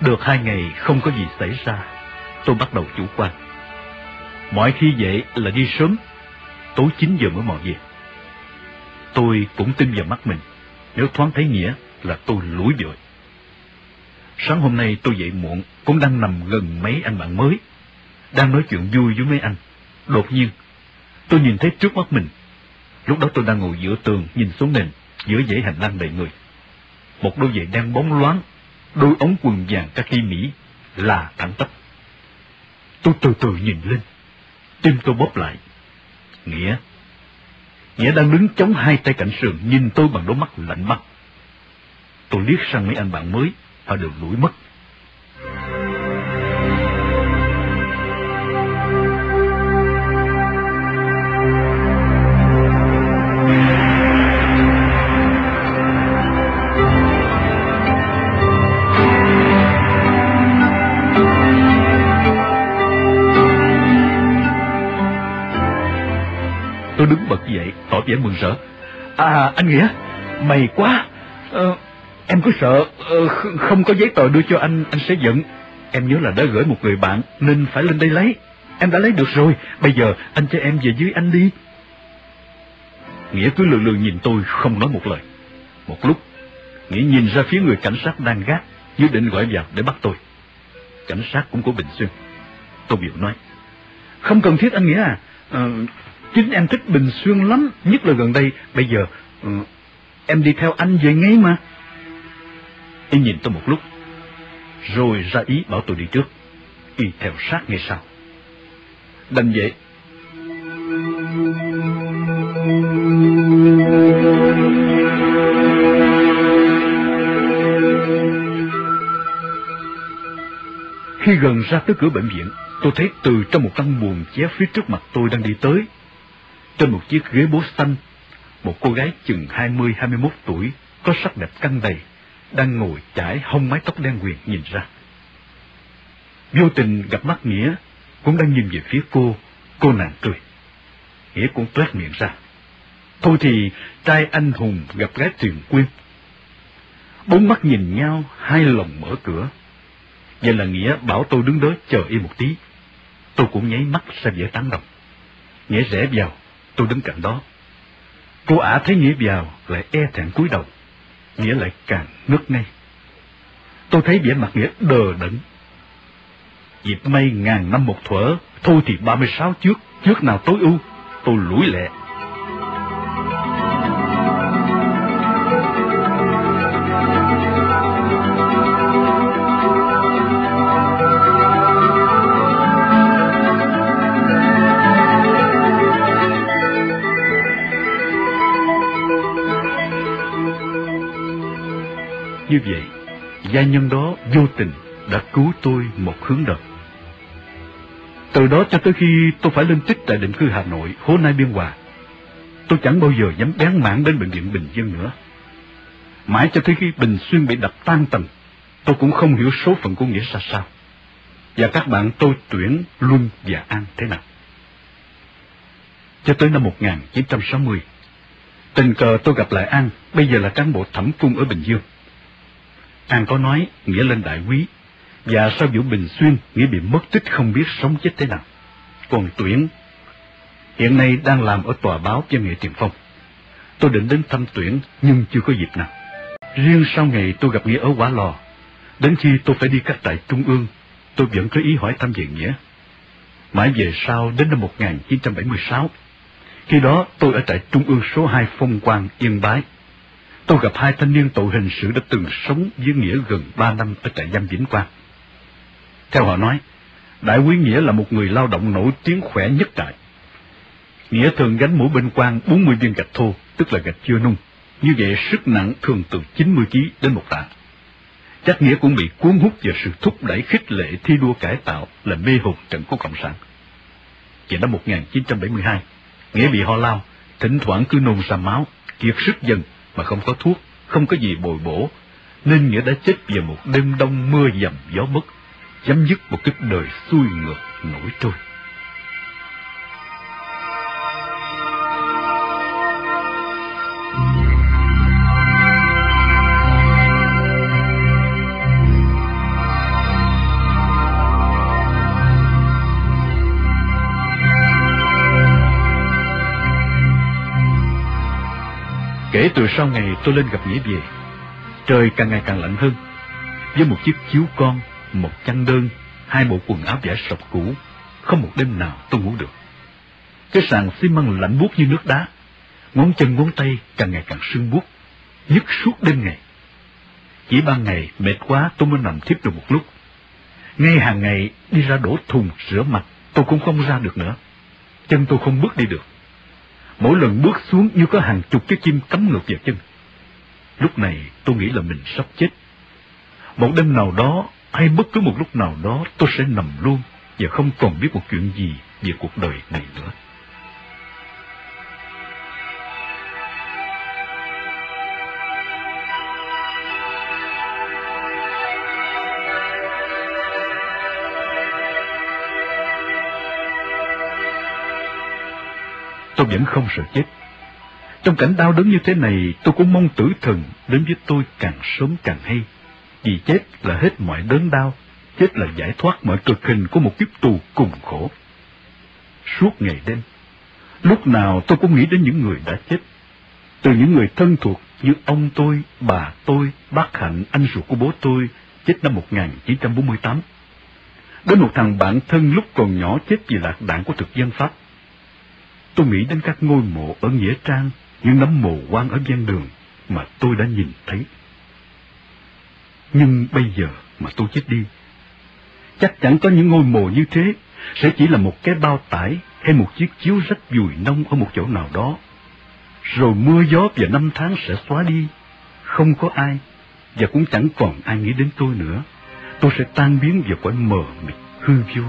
Được hai ngày không có gì xảy ra, tôi bắt đầu chủ quan. Mọi khi dậy là đi sớm, tối 9 giờ mới mò về. Tôi cũng tin vào mắt mình, nếu thoáng thấy Nghĩa là tôi lủi vội. Sáng hôm nay tôi dậy muộn, cũng đang nằm gần mấy anh bạn mới, đang nói chuyện vui với mấy anh. Đột nhiên, tôi nhìn thấy trước mắt mình. Lúc đó tôi đang ngồi giữa tường, nhìn xuống nền, giữa dãy hành lang đầy người. Một đôi giày đen bóng loáng, đôi ống quần vàng kaki Mỹ là thẳng tắp. Tôi từ từ nhìn lên, tim tôi bóp lại. Nghĩa, Nghĩa đang đứng chống hai tay cạnh sườn nhìn tôi bằng đôi mắt lạnh băng. Tôi liếc sang mấy anh bạn mới, họ đều lủi mất. Đứng bật dậy, tỏ vẻ mừng rỡ. À, anh Nghĩa, mày quá. Ờ, em cứ sợ ờ, không có giấy tờ đưa cho anh, anh sẽ giận. Em nhớ là đã gửi một người bạn, nên phải lên đây lấy. Em đã lấy được rồi, bây giờ anh cho em về dưới anh đi. Nghĩa cứ lừ lừ nhìn tôi, không nói một lời. Một lúc, Nghĩa nhìn ra phía người cảnh sát đang gác, như định gọi vào để bắt tôi. Cảnh sát cũng của Bình Xuyên. Tôi biểu nói, không cần thiết anh Nghĩa à, ờ, Chính em thích Bình Xuyên lắm, nhất là gần đây, bây giờ ừ, em đi theo anh về ngay mà. Y nhìn tôi một lúc, rồi ra ý bảo tôi đi trước, y theo sát ngay sau. Đành vậy. Khi gần ra tới cửa bệnh viện, tôi thấy từ trong một căn buồng ché phía trước mặt tôi đang đi tới trên một chiếc ghế bố xanh, một cô gái chừng 20-21 tuổi, có sắc đẹp căng đầy, đang ngồi chải hông mái tóc đen quyền nhìn ra. Vô tình gặp mắt Nghĩa, cũng đang nhìn về phía cô, cô nàng cười. Nghĩa cũng toát miệng ra. Thôi thì trai anh hùng gặp gái truyền quyên. Bốn mắt nhìn nhau, hai lòng mở cửa. Vậy là Nghĩa bảo tôi đứng đó chờ y một tí. Tôi cũng nháy mắt ra vẻ tán đồng. Nghĩa rẽ vào, Tôi đứng cạnh đó. Cô ả thấy Nghĩa vào, lại e thẹn cúi đầu. Nghĩa lại càng ngất ngay. Tôi thấy vẻ mặt Nghĩa đờ đẫn. Dịp may ngàn năm một thuở, thôi thì ba mươi sáu trước, trước nào tối ưu, tôi lủi lẹ Như vậy, gia nhân đó vô tình đã cứu tôi một hướng đời. Từ đó cho tới khi tôi phải lên tích tại định cư Hà Nội, Hố Nai Biên Hòa, tôi chẳng bao giờ dám bén mảng đến bệnh viện Bình Dương nữa. Mãi cho tới khi Bình Xuyên bị đập tan tầng, tôi cũng không hiểu số phận của Nghĩa ra sao. Và các bạn tôi tuyển Luân và An thế nào. Cho tới năm 1960, tình cờ tôi gặp lại An, bây giờ là cán bộ thẩm cung ở Bình Dương. An có nói Nghĩa lên đại quý, và sau vụ Bình Xuyên, Nghĩa bị mất tích không biết sống chết thế nào. Còn Tuyển, hiện nay đang làm ở tòa báo cho Nghệ Tiền Phong. Tôi định đến thăm Tuyển, nhưng chưa có dịp nào. Riêng sau ngày tôi gặp Nghĩa ở Quả Lò, đến khi tôi phải đi các trại trung ương, tôi vẫn có ý hỏi thăm về Nghĩa. Mãi về sau, đến năm 1976, khi đó tôi ở trại trung ương số 2 Phong Quang, Yên Bái, Tôi gặp hai thanh niên tội hình sự đã từng sống với Nghĩa gần ba năm ở trại giam Vĩnh Quang. Theo họ nói, Đại quý Nghĩa là một người lao động nổi tiếng khỏe nhất trại. Nghĩa thường gánh mũi bên quan 40 viên gạch thô, tức là gạch chưa nung. Như vậy sức nặng thường từ 90 kg đến một tạ. Chắc Nghĩa cũng bị cuốn hút vào sự thúc đẩy khích lệ thi đua cải tạo là mê hồn trận của Cộng sản. Vào năm 1972, Nghĩa bị ho lao, thỉnh thoảng cứ nôn ra máu, kiệt sức dần mà không có thuốc, không có gì bồi bổ, nên Nghĩa đã chết vào một đêm đông mưa dầm gió mất, chấm dứt một cái đời xuôi ngược nổi trôi. Kể từ sau ngày tôi lên gặp Nghĩa về, trời càng ngày càng lạnh hơn. Với một chiếc chiếu con, một chăn đơn, hai bộ quần áo giả sọc cũ, không một đêm nào tôi ngủ được. Cái sàn xi măng lạnh buốt như nước đá, ngón chân ngón tay càng ngày càng sưng buốt, nhức suốt đêm ngày. Chỉ ban ngày mệt quá tôi mới nằm thiếp được một lúc. Ngay hàng ngày đi ra đổ thùng rửa mặt tôi cũng không ra được nữa. Chân tôi không bước đi được. Mỗi lần bước xuống như có hàng chục cái chim cắm ngược vào chân. Lúc này tôi nghĩ là mình sắp chết. Một đêm nào đó, hay bất cứ một lúc nào đó, tôi sẽ nằm luôn và không còn biết một chuyện gì về cuộc đời này nữa. Tôi vẫn không sợ chết. Trong cảnh đau đớn như thế này, tôi cũng mong tử thần đến với tôi càng sớm càng hay. Vì chết là hết mọi đớn đau, chết là giải thoát mọi cực hình của một kiếp tù cùng khổ. Suốt ngày đêm, lúc nào tôi cũng nghĩ đến những người đã chết. Từ những người thân thuộc như ông tôi, bà tôi, bác Hạnh, anh ruột của bố tôi, chết năm 1948. Đến một thằng bạn thân lúc còn nhỏ chết vì lạc đạn của thực dân Pháp. Tôi nghĩ đến các ngôi mộ ở Nghĩa Trang, những nấm mồ quan ở gian đường mà tôi đã nhìn thấy. Nhưng bây giờ mà tôi chết đi, chắc chắn có những ngôi mộ như thế sẽ chỉ là một cái bao tải hay một chiếc chiếu rách dùi nông ở một chỗ nào đó. Rồi mưa gió và năm tháng sẽ xóa đi, không có ai, và cũng chẳng còn ai nghĩ đến tôi nữa. Tôi sẽ tan biến vào cõi mờ mịt hư vô.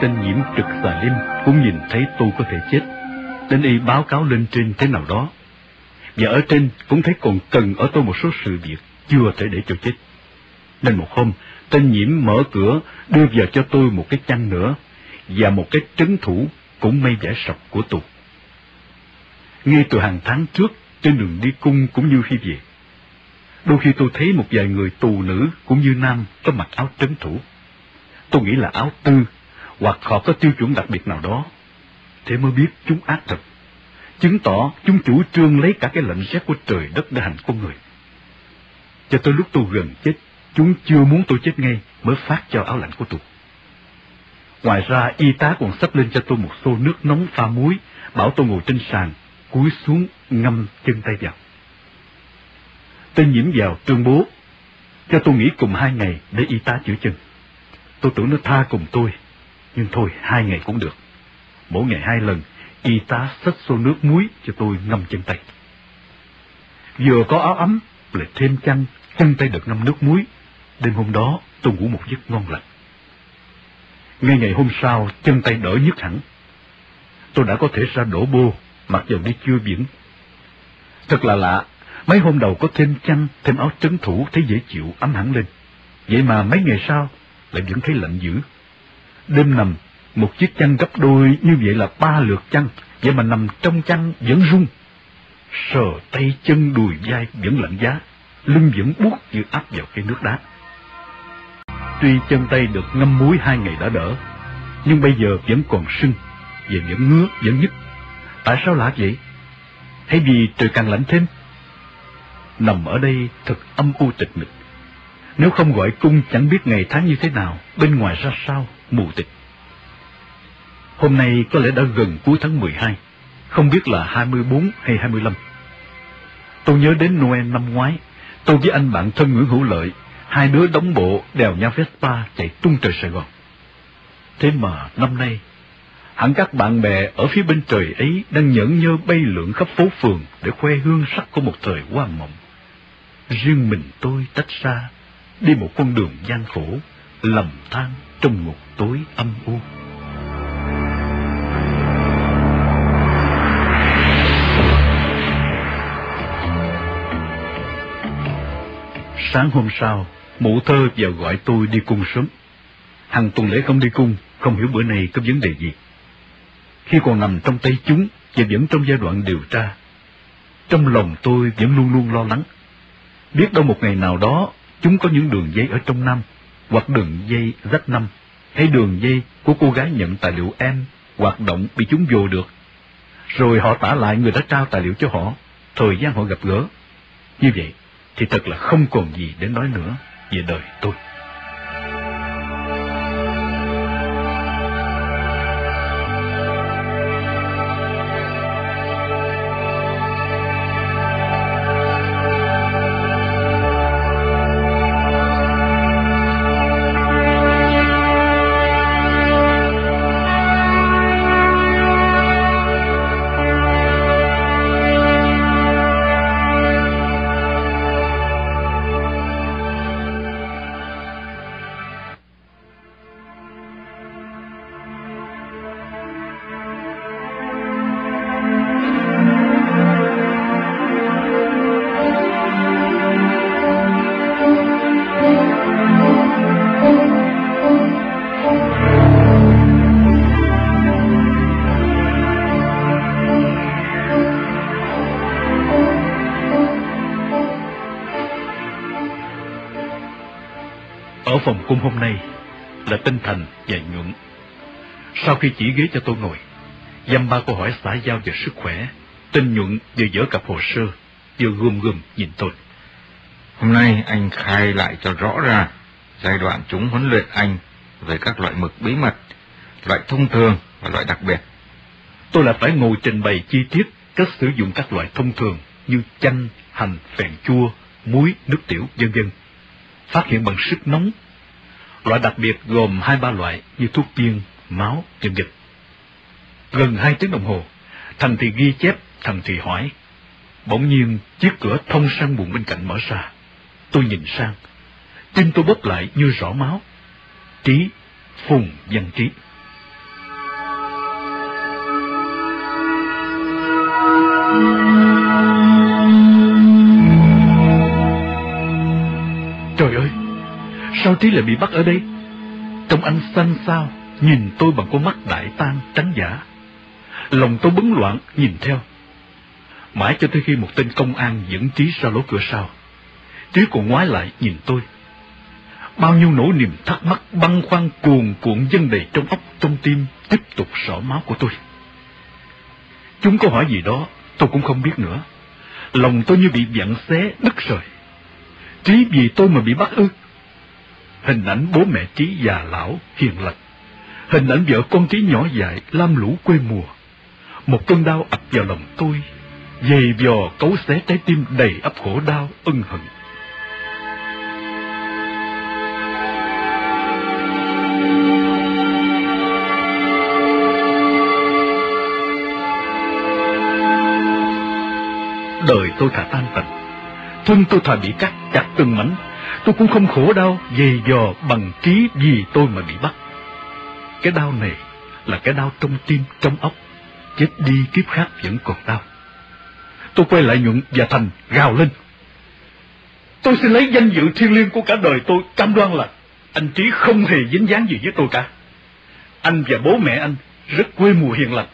Tên nhiễm trực xà lim cũng nhìn thấy tôi có thể chết, Đến y báo cáo lên trên thế nào đó. Và ở trên cũng thấy còn cần ở tôi một số sự việc chưa thể để cho chết. Nên một hôm, tên nhiễm mở cửa đưa vào cho tôi một cái chăn nữa và một cái trấn thủ cũng may vải sọc của tù. Ngay từ hàng tháng trước, trên đường đi cung cũng như khi về. Đôi khi tôi thấy một vài người tù nữ cũng như nam có mặc áo trấn thủ. Tôi nghĩ là áo tư hoặc họ có tiêu chuẩn đặc biệt nào đó. Thế mới biết chúng ác thật, chứng tỏ chúng chủ trương lấy cả cái lệnh xét của trời đất để hành con người. Cho tới lúc tôi gần chết, chúng chưa muốn tôi chết ngay mới phát cho áo lạnh của tôi. Ngoài ra, y tá còn sắp lên cho tôi một xô nước nóng pha muối, bảo tôi ngồi trên sàn, cúi xuống ngâm chân tay vào. tôi nhiễm vào tuyên bố, cho tôi nghỉ cùng hai ngày để y tá chữa chân. Tôi tưởng nó tha cùng tôi, nhưng thôi, hai ngày cũng được. Mỗi ngày hai lần, y tá xách xô nước muối cho tôi ngâm chân tay. Vừa có áo ấm, lại thêm chăn, chân tay được ngâm nước muối. Đêm hôm đó, tôi ngủ một giấc ngon lành. Ngay ngày hôm sau, chân tay đỡ nhức hẳn. Tôi đã có thể ra đổ bô, mặc dầu đi chưa biển. Thật là lạ, mấy hôm đầu có thêm chăn, thêm áo trấn thủ thấy dễ chịu, ấm hẳn lên. Vậy mà mấy ngày sau, lại vẫn thấy lạnh dữ. Đêm nằm, một chiếc chăn gấp đôi như vậy là ba lượt chăn, vậy mà nằm trong chăn vẫn rung. Sờ tay chân đùi vai vẫn lạnh giá, lưng vẫn buốt như áp vào cái nước đá. Tuy chân tay được ngâm muối hai ngày đã đỡ, nhưng bây giờ vẫn còn sưng, và vẫn ngứa, vẫn nhức. Tại sao lạ vậy? Hay vì trời càng lạnh thêm? Nằm ở đây thật âm u tịch mịch. Nếu không gọi cung chẳng biết ngày tháng như thế nào, bên ngoài ra sao, mù tịch. Hôm nay có lẽ đã gần cuối tháng 12, không biết là 24 hay 25. Tôi nhớ đến Noel năm ngoái, tôi với anh bạn thân Nguyễn Hữu Lợi, hai đứa đóng bộ đèo nhau Vespa chạy tung trời Sài Gòn. Thế mà năm nay, hẳn các bạn bè ở phía bên trời ấy đang nhẫn nhơ bay lượn khắp phố phường để khoe hương sắc của một thời hoa mộng. Riêng mình tôi tách xa đi một con đường gian khổ, lầm than trong ngục tối âm u. Sáng hôm sau, mụ thơ vào gọi tôi đi cung sớm. Hằng tuần lễ không đi cung, không hiểu bữa nay có vấn đề gì. Khi còn nằm trong tay chúng và vẫn trong giai đoạn điều tra, trong lòng tôi vẫn luôn luôn lo lắng. Biết đâu một ngày nào đó, chúng có những đường dây ở trong năm, hoặc đường dây rách năm, hay đường dây của cô gái nhận tài liệu em hoạt động bị chúng vô được. Rồi họ tả lại người đã trao tài liệu cho họ, thời gian họ gặp gỡ. Như vậy, thì thật là không còn gì để nói nữa về đời tôi. Phòng cung hôm nay là Tinh Thành và Nhuận. Sau khi chỉ ghế cho tôi ngồi, dăm ba câu hỏi xã giao về sức khỏe, Tinh Nhuận vừa dở cặp hồ sơ, vừa gườm gườm nhìn tôi. Hôm nay anh khai lại cho rõ ra giai đoạn chúng huấn luyện anh về các loại mực bí mật, loại thông thường và loại đặc biệt. Tôi là phải ngồi trình bày chi tiết cách sử dụng các loại thông thường như chanh, hành, phèn chua, muối, nước tiểu, vân vân. Phát hiện bằng sức nóng. Loại đặc biệt gồm hai ba loại như thuốc tiên, máu, chân dịch Gần hai tiếng đồng hồ, thằng thì ghi chép, thằng thì hỏi. Bỗng nhiên chiếc cửa thông sang buồng bên cạnh mở ra. Tôi nhìn sang, tim tôi bóp lại như rõ máu. Trí, Phùng Văn Trí. Sao Trí lại bị bắt ở đây? Trông anh xanh sao, nhìn tôi bằng con mắt đại tan trắng giả. Lòng tôi bấn loạn nhìn theo. Mãi cho tới khi một tên công an dẫn Trí ra lỗ cửa sau. Trí còn ngoái lại nhìn tôi. Bao nhiêu nỗi niềm thắc mắc băn khoăn cuồn cuộn dân đầy trong óc trong tim tiếp tục sỏ máu của tôi. Chúng có hỏi gì đó, tôi cũng không biết nữa. Lòng tôi như bị vặn xé, đứt rời. Trí vì tôi mà bị bắt ư. Hình ảnh bố mẹ Trí già lão, hiền lành. Hình ảnh vợ con Trí nhỏ dại, lam lũ quê mùa. Một cơn đau ập vào lòng tôi, dày vò cấu xé trái tim đầy ấp khổ đau, ân hận. Đời tôi thà tan tành, thân tôi thà bị cắt chặt từng mảnh, tôi cũng không khổ đau dày dò bằng trí vì tôi mà bị bắt. Cái đau này là cái đau trong tim, trong óc, chết đi kiếp khác vẫn còn đau. Tôi quay lại nhuận và thành gào lên. Tôi xin lấy danh dự thiêng liêng của cả đời tôi cam đoan là anh Trí không hề dính dáng gì với tôi cả. Anh và bố mẹ anh rất quê mùa hiền lành.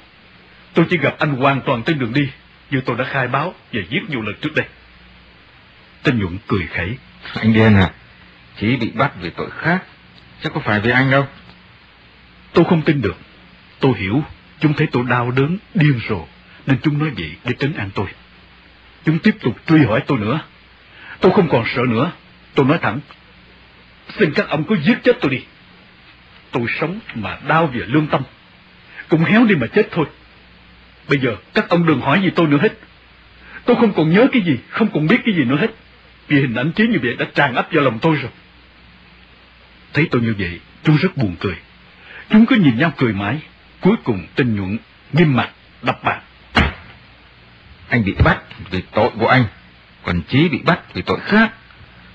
Tôi chỉ gặp anh hoàn toàn trên đường đi, như tôi đã khai báo và viết nhiều lần trước đây. Tên Nhuận cười khẩy. Anh điên à? Chí bị bắt vì tội khác, chắc có phải vì anh đâu. Tôi không tin được. Tôi hiểu, chúng thấy tôi đau đớn, điên rồ, nên chúng nói vậy để trấn an tôi. Chúng tiếp tục truy hỏi tôi nữa. Tôi không còn sợ nữa. Tôi nói thẳng, xin các ông cứ giết chết tôi đi. Tôi sống mà đau về lương tâm. Cũng héo đi mà chết thôi. Bây giờ các ông đừng hỏi gì tôi nữa hết. Tôi không còn nhớ cái gì, không còn biết cái gì nữa hết. Vì hình ảnh trí như vậy đã tràn ấp vào lòng tôi rồi. Thấy tôi như vậy, chúng rất buồn cười. Chúng cứ nhìn nhau cười mãi. Cuối cùng tinh nhuận, nghiêm mặt, đập bàn. Anh bị bắt vì tội của anh, còn Chí bị bắt vì tội khác.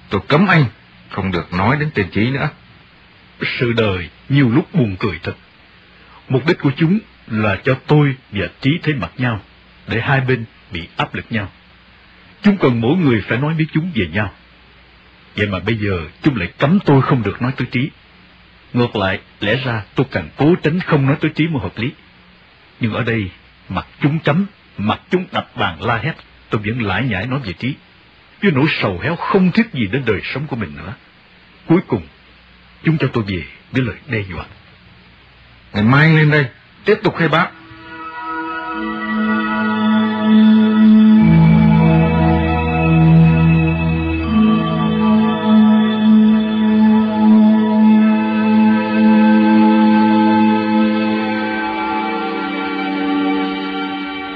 Tôi cấm anh, không được nói đến tên Chí nữa. Sự đời nhiều lúc buồn cười thật. Mục đích của chúng là cho tôi và Trí thấy mặt nhau, để hai bên bị áp lực nhau. Chúng cần mỗi người phải nói với chúng về nhau. Vậy mà bây giờ chúng lại cấm tôi không được nói tới Trí. Ngược lại, lẽ ra tôi càng cố tránh không nói tới trí một hợp lý. Nhưng ở đây, mặt chúng chấm, mặt chúng đập bàn la hét, tôi vẫn lãi nhãi nói về trí. Với nỗi sầu héo không thiết gì đến đời sống của mình nữa. Cuối cùng, chúng cho tôi về với lời đe dọa. Ngày mai lên đây, tiếp tục khai báo.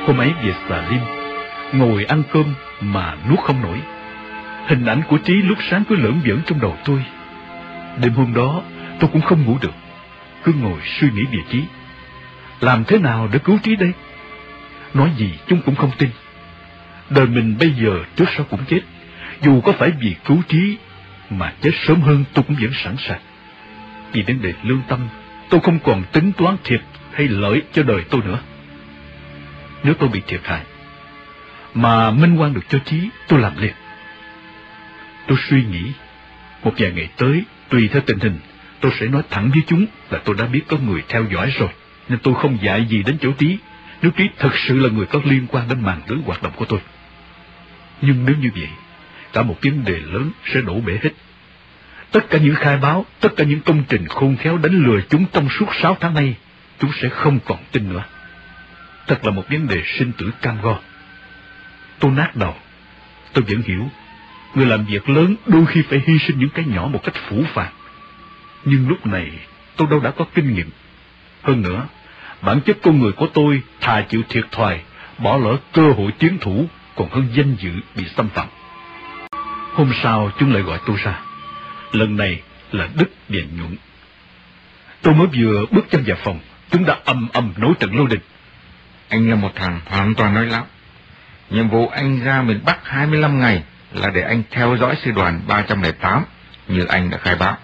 Hôm ấy về xà lim, ngồi ăn cơm mà nuốt không nổi. Hình ảnh của Trí lúc sáng cứ lởn vởn trong đầu tôi. Đêm hôm đó, tôi cũng không ngủ được, cứ ngồi suy nghĩ về Trí. Làm thế nào để cứu Trí đây? Nói gì chúng cũng không tin. Đời mình bây giờ trước sau cũng chết, dù có phải vì cứu Trí mà chết sớm hơn tôi cũng vẫn sẵn sàng. Vì đến đề lương tâm, tôi không còn tính toán thiệt hay lợi cho đời tôi nữa nếu tôi bị thiệt hại. Mà minh quan được cho trí, tôi làm liền. Tôi suy nghĩ, một vài ngày tới, tùy theo tình hình, tôi sẽ nói thẳng với chúng là tôi đã biết có người theo dõi rồi, nên tôi không dạy gì đến chỗ trí, nếu trí thật sự là người có liên quan đến màn lưới hoạt động của tôi. Nhưng nếu như vậy, cả một vấn đề lớn sẽ đổ bể hết. Tất cả những khai báo, tất cả những công trình khôn khéo đánh lừa chúng trong suốt sáu tháng nay, chúng sẽ không còn tin nữa. Thật là một vấn đề sinh tử cam go. Tôi nát đầu. Tôi vẫn hiểu, người làm việc lớn đôi khi phải hy sinh những cái nhỏ một cách phủ phàng. Nhưng lúc này, tôi đâu đã có kinh nghiệm. Hơn nữa, bản chất con người của tôi thà chịu thiệt thòi, bỏ lỡ cơ hội tiến thủ, còn hơn danh dự bị xâm phạm. Hôm sau, chúng lại gọi tôi ra. Lần này là Đức Điền Nhuận. Tôi mới vừa bước chân vào phòng, chúng đã âm âm nối trận lô đình. Anh là một thằng hoàn toàn nói láo. Nhiệm vụ anh ra miền Bắc 25 ngày là để anh theo dõi sư đoàn 308 như anh đã khai báo.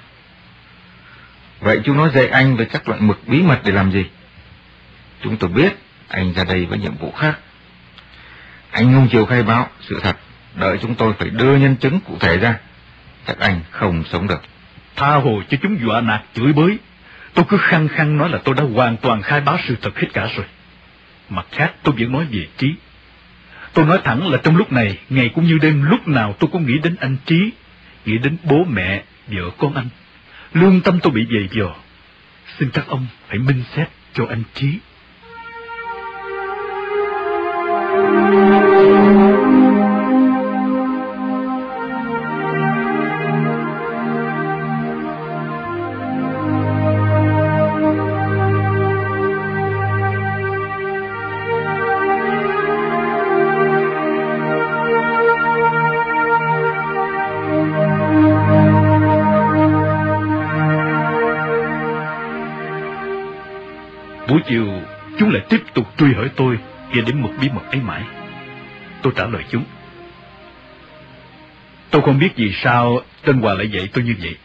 Vậy chúng nói dạy anh về các loại mực bí mật để làm gì? Chúng tôi biết anh ra đây với nhiệm vụ khác. Anh không chịu khai báo sự thật, đợi chúng tôi phải đưa nhân chứng cụ thể ra. Chắc anh không sống được. Tha hồ cho chúng dọa nạt chửi bới. Tôi cứ khăng khăng nói là tôi đã hoàn toàn khai báo sự thật hết cả rồi. Mặt khác tôi vẫn nói về Trí. Tôi nói thẳng là trong lúc này, ngày cũng như đêm, lúc nào tôi cũng nghĩ đến anh Trí, nghĩ đến bố mẹ, vợ con anh. Lương tâm tôi bị dày dò. Xin các ông hãy minh xét cho anh Trí. Buổi tục truy hỏi tôi về đến một bí mật ấy mãi. Tôi trả lời chúng. Tôi không biết vì sao Tên Hòa lại dạy tôi như vậy.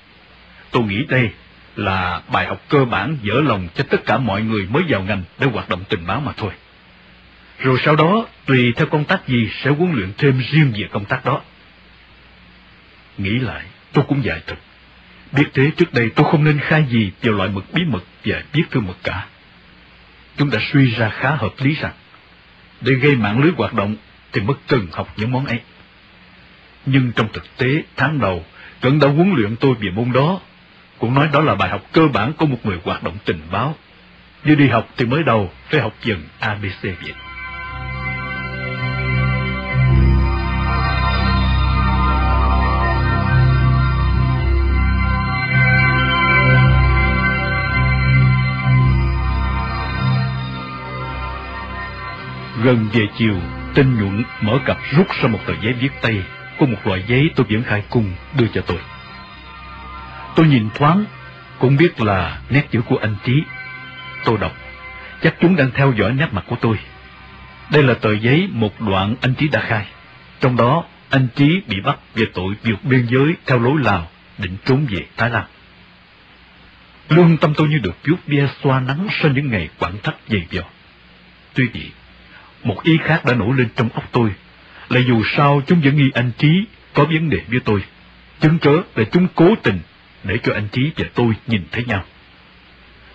Tôi nghĩ đây là bài học cơ bản dỡ lòng cho tất cả mọi người mới vào ngành để hoạt động tình báo mà thôi. Rồi sau đó, tùy theo công tác gì sẽ huấn luyện thêm riêng về công tác đó. Nghĩ lại, tôi cũng dạy thật. Biết thế trước đây tôi không nên khai gì vào loại mực bí mật và viết thư mật cả chúng ta suy ra khá hợp lý rằng, để gây mạng lưới hoạt động thì mất cần học những món ấy. Nhưng trong thực tế, tháng đầu, Cẩn đã huấn luyện tôi về môn đó, cũng nói đó là bài học cơ bản của một người hoạt động tình báo. Như đi học thì mới đầu phải học dần ABC Việt. Gần về chiều, tinh nhuận mở cặp rút ra một tờ giấy viết tay, của một loại giấy tôi vẫn khai cung đưa cho tôi. Tôi nhìn thoáng, cũng biết là nét chữ của anh Trí. Tôi đọc, chắc chúng đang theo dõi nét mặt của tôi. Đây là tờ giấy một đoạn anh Trí đã khai. Trong đó, anh Trí bị bắt về tội vượt biên giới theo lối Lào, định trốn về Thái Lan. Lương tâm tôi như được chút bia xoa nắng sau những ngày quảng thách dày vò Tuy vậy, một ý khác đã nổi lên trong óc tôi, là dù sao chúng vẫn nghi anh Trí có vấn đề với tôi. Chứng cớ là chúng cố tình để cho anh Trí và tôi nhìn thấy nhau.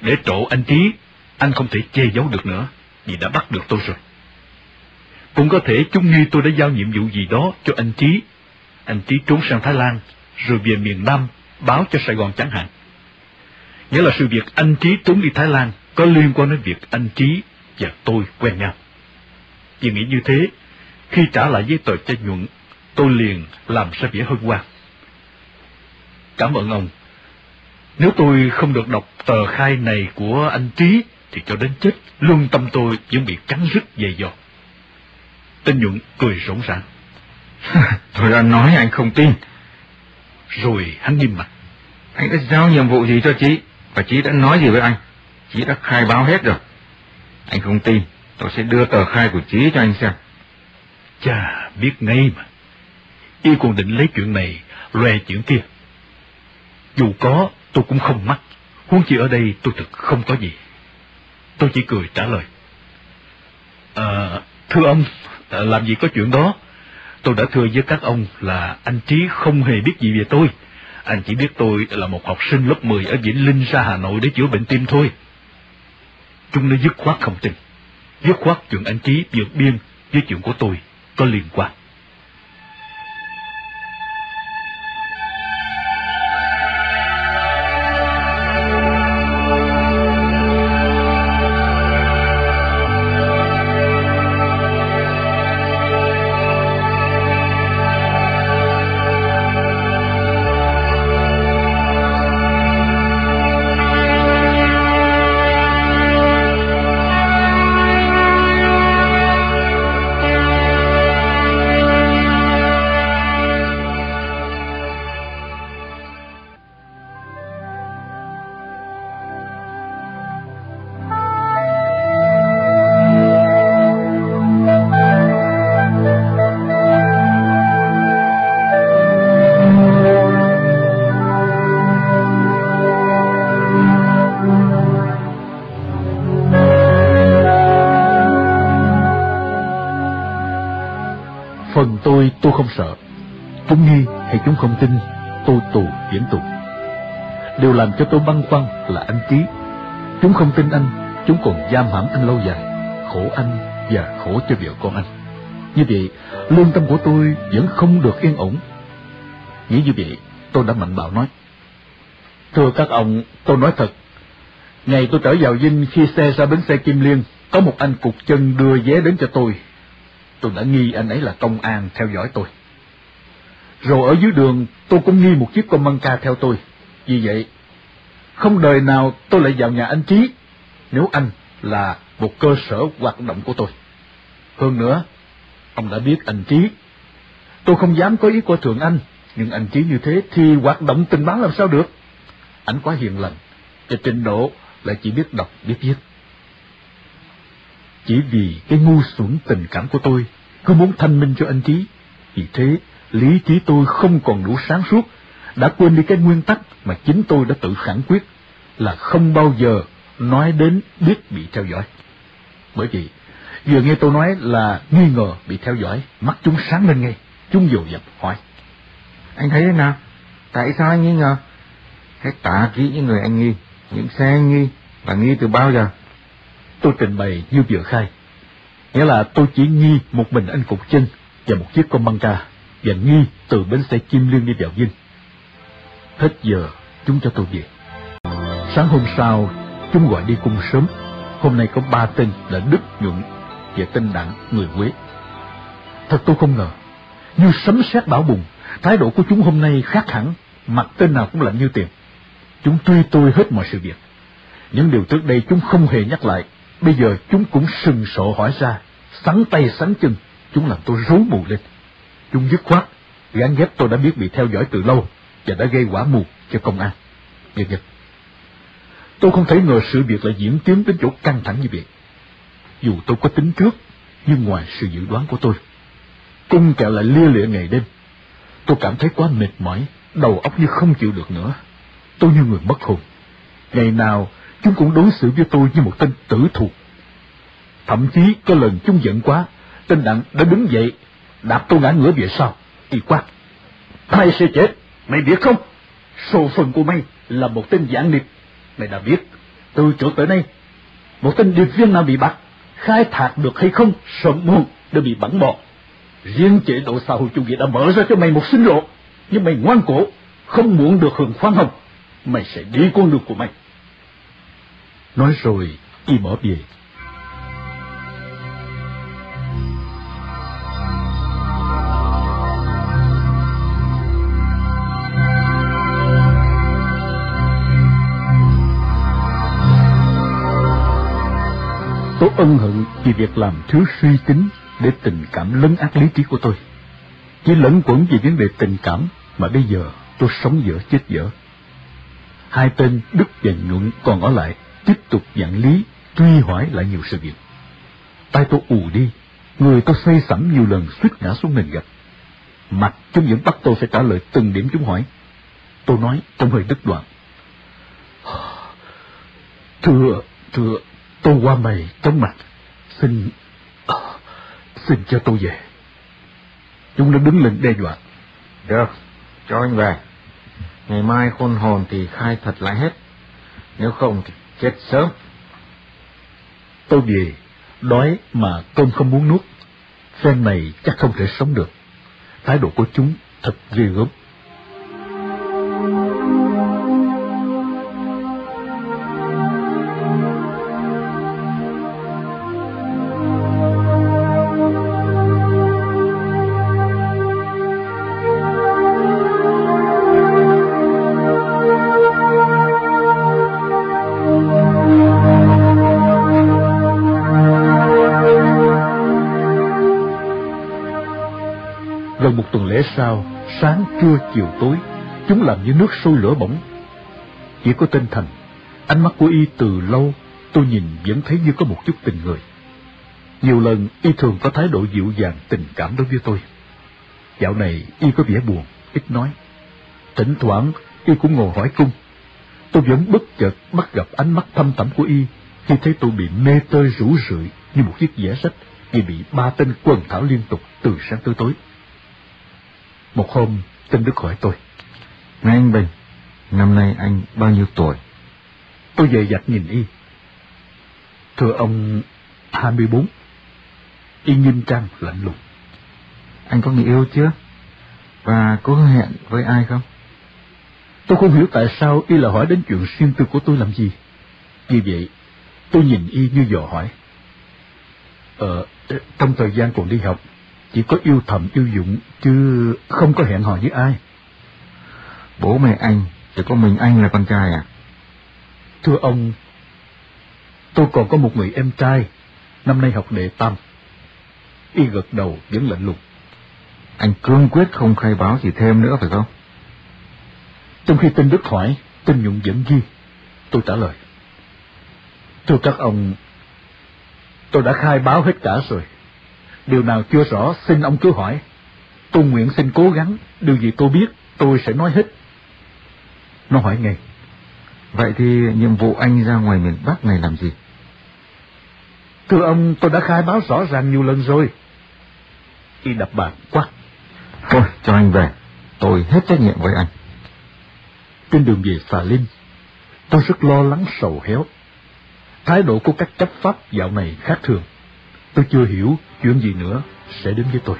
Để trộ anh Trí, anh không thể che giấu được nữa, vì đã bắt được tôi rồi. Cũng có thể chúng nghi tôi đã giao nhiệm vụ gì đó cho anh Trí. Anh Trí trốn sang Thái Lan, rồi về miền Nam, báo cho Sài Gòn chẳng hạn. Nghĩa là sự việc anh Trí trốn đi Thái Lan có liên quan đến việc anh Trí và tôi quen nhau. Vì nghĩ như thế, khi trả lại giấy tờ cho nhuận, tôi liền làm ra vẻ hân hoan. Cảm ơn ông. Nếu tôi không được đọc tờ khai này của anh Trí, thì cho đến chết, lương tâm tôi vẫn bị cắn rứt dày dò. Tên nhuận cười rỗng rãng. tôi đã nói anh không tin. Rồi hắn nghiêm mặt. Anh đã giao nhiệm vụ gì cho chị? Và chị đã nói gì với anh? Chị đã khai báo hết rồi. Anh không tin, tôi sẽ đưa tờ khai của Chí cho anh xem. Chà, biết ngay mà. Y còn định lấy chuyện này, loe chuyện kia. Dù có, tôi cũng không mắc. Huống chi ở đây tôi thực không có gì. Tôi chỉ cười trả lời. À, thưa ông, à, làm gì có chuyện đó. Tôi đã thưa với các ông là anh Trí không hề biết gì về tôi. Anh chỉ biết tôi là một học sinh lớp 10 ở Vĩnh Linh ra Hà Nội để chữa bệnh tim thôi. Chúng nó dứt khoát không tin. Dứt khoát chuyện anh Trí vượt biên với chuyện của tôi có liên quan. Phần tôi, tôi không sợ. Chúng nghi hay chúng không tin, tôi tù diễn tù. Điều làm cho tôi băn khoăn là anh Trí. Chúng không tin anh, chúng còn giam hãm anh lâu dài, khổ anh và khổ cho vợ con anh. Như vậy, lương tâm của tôi vẫn không được yên ổn. Nghĩ như vậy, tôi đã mạnh bạo nói. Thưa các ông, tôi nói thật. Ngày tôi trở vào Vinh khi xe ra bến xe Kim Liên, có một anh cục chân đưa vé đến cho tôi tôi đã nghi anh ấy là công an theo dõi tôi. Rồi ở dưới đường, tôi cũng nghi một chiếc con măng ca theo tôi. Vì vậy, không đời nào tôi lại vào nhà anh Trí, nếu anh là một cơ sở hoạt động của tôi. Hơn nữa, ông đã biết anh Trí. Tôi không dám có ý coi thường anh, nhưng anh Trí như thế thì hoạt động tình báo làm sao được? Anh quá hiền lành, và trình độ lại chỉ biết đọc, biết viết. Chỉ vì cái ngu xuẩn tình cảm của tôi, cứ muốn thanh minh cho anh Trí. Vì thế, lý trí tôi không còn đủ sáng suốt, đã quên đi cái nguyên tắc mà chính tôi đã tự khẳng quyết, là không bao giờ nói đến biết bị theo dõi. Bởi vì, vừa nghe tôi nói là nghi ngờ bị theo dõi, mắt chúng sáng lên ngay, chúng dồn dập hỏi. Anh thấy thế nào? Tại sao anh nghi ngờ? Hãy tả kỹ những người anh nghi, những xe anh nghi, và nghi từ bao giờ? Tôi trình bày như vừa khai. Nghĩa là tôi chỉ nghi một mình anh Cục Chân và một chiếc con băng ca, và nghi từ bến xe Kim Liên đi vào Vinh. Hết giờ, chúng cho tôi về. Sáng hôm sau, chúng gọi đi cung sớm. Hôm nay có ba tên là Đức Nhuận và tên Đặng người Quế. Thật tôi không ngờ, như sấm sét bão bùng, thái độ của chúng hôm nay khác hẳn, mặt tên nào cũng lạnh như tiền. Chúng truy tôi hết mọi sự việc. Những điều trước đây chúng không hề nhắc lại, Bây giờ chúng cũng sừng sộ hỏi ra, sắn tay sắn chân, chúng làm tôi rối mù lên. Chúng dứt khoát, gán ghép tôi đã biết bị theo dõi từ lâu và đã gây quả mù cho công an. Nhật Nhật, Tôi không thể ngờ sự việc lại diễn tiến đến chỗ căng thẳng như vậy. Dù tôi có tính trước, nhưng ngoài sự dự đoán của tôi, cung kẹo lại lia lịa ngày đêm. Tôi cảm thấy quá mệt mỏi, đầu óc như không chịu được nữa. Tôi như người mất hồn. Ngày nào chúng cũng đối xử với tôi như một tên tử thù. Thậm chí có lần chúng giận quá, tên đặng đã đứng dậy, đạp tôi ngã ngửa về sau, y quát. Mày sẽ chết, mày biết không? Số phận của mày là một tên giảng điệp, mày đã biết. Từ trước tới nay, một tên điệp viên nào bị bắt, khai thác được hay không, sớm muộn đều bị bắn bỏ. Riêng chế độ xã hội chủ nghĩa đã mở ra cho mày một sinh lộ, nhưng mày ngoan cổ không muốn được hưởng khoan hồng, mày sẽ đi con đường của mày. Nói rồi, y bỏ về. Tôi ân hận vì việc làm thứ suy tính để tình cảm lấn át lý trí của tôi. Chỉ lẫn quẩn vì vấn đề tình cảm mà bây giờ tôi sống dở chết dở. Hai tên Đức và Nhuận còn ở lại, tiếp tục dặn lý, truy hỏi lại nhiều sự việc. Tay tôi ù đi, người tôi say sẵn nhiều lần suýt ngã xuống nền gạch. Mặt chúng vẫn bắt tôi phải trả lời từng điểm chúng hỏi. Tôi nói trong hơi đứt đoạn. Thưa, thưa, tôi qua mày trong mặt. Xin, xin cho tôi về. Chúng nó đứng lên đe dọa. Được, cho anh về. Ngày mai khôn hồn thì khai thật lại hết. Nếu không thì chết sớm. Tôi về, đói mà cơm không muốn nuốt. Phen này chắc không thể sống được. Thái độ của chúng thật ghê gớm. Làm như nước sôi lửa bỏng. Chỉ có tên Thành, ánh mắt của y từ lâu, tôi nhìn vẫn thấy như có một chút tình người. Nhiều lần y thường có thái độ dịu dàng tình cảm đối với tôi. Dạo này y có vẻ buồn, ít nói. Thỉnh thoảng y cũng ngồi hỏi cung. Tôi vẫn bất chợt bắt gặp ánh mắt thâm thẳm của y khi thấy tôi bị mê tơi rủ rượi như một chiếc vẽ sách vì bị ba tên quần thảo liên tục từ sáng tới tối. Một hôm, tên Đức hỏi tôi. Này anh Bình, năm nay anh bao nhiêu tuổi? Tôi về dạch nhìn y. Thưa ông, 24. Y nghiêm trang, lạnh lùng. Anh có người yêu chưa? Và có hứa hẹn với ai không? Tôi không hiểu tại sao y lại hỏi đến chuyện riêng tư của tôi làm gì. Vì vậy, tôi nhìn y như dò hỏi. Ờ, trong thời gian còn đi học, chỉ có yêu thầm yêu dụng, chứ không có hẹn hò với ai. Bố mẹ anh, chỉ có mình anh là con trai à? Thưa ông, tôi còn có một người em trai, năm nay học đệ tam. Y gật đầu vẫn lạnh lùng. Anh cương quyết không khai báo gì thêm nữa phải không? Trong khi tên Đức hỏi, tên Nhuận vẫn ghi. Tôi trả lời. Thưa các ông, tôi đã khai báo hết cả rồi. Điều nào chưa rõ xin ông cứ hỏi. Tôi nguyện xin cố gắng, điều gì tôi biết tôi sẽ nói hết. Nó hỏi ngay. Vậy thì nhiệm vụ anh ra ngoài miền Bắc này làm gì? Thưa ông, tôi đã khai báo rõ ràng nhiều lần rồi. Y đập bàn quát. Thôi, cho anh về. Tôi hết trách nhiệm với anh. Trên đường về Xà Linh, tôi rất lo lắng sầu héo. Thái độ của các chấp pháp dạo này khác thường. Tôi chưa hiểu chuyện gì nữa sẽ đến với tôi.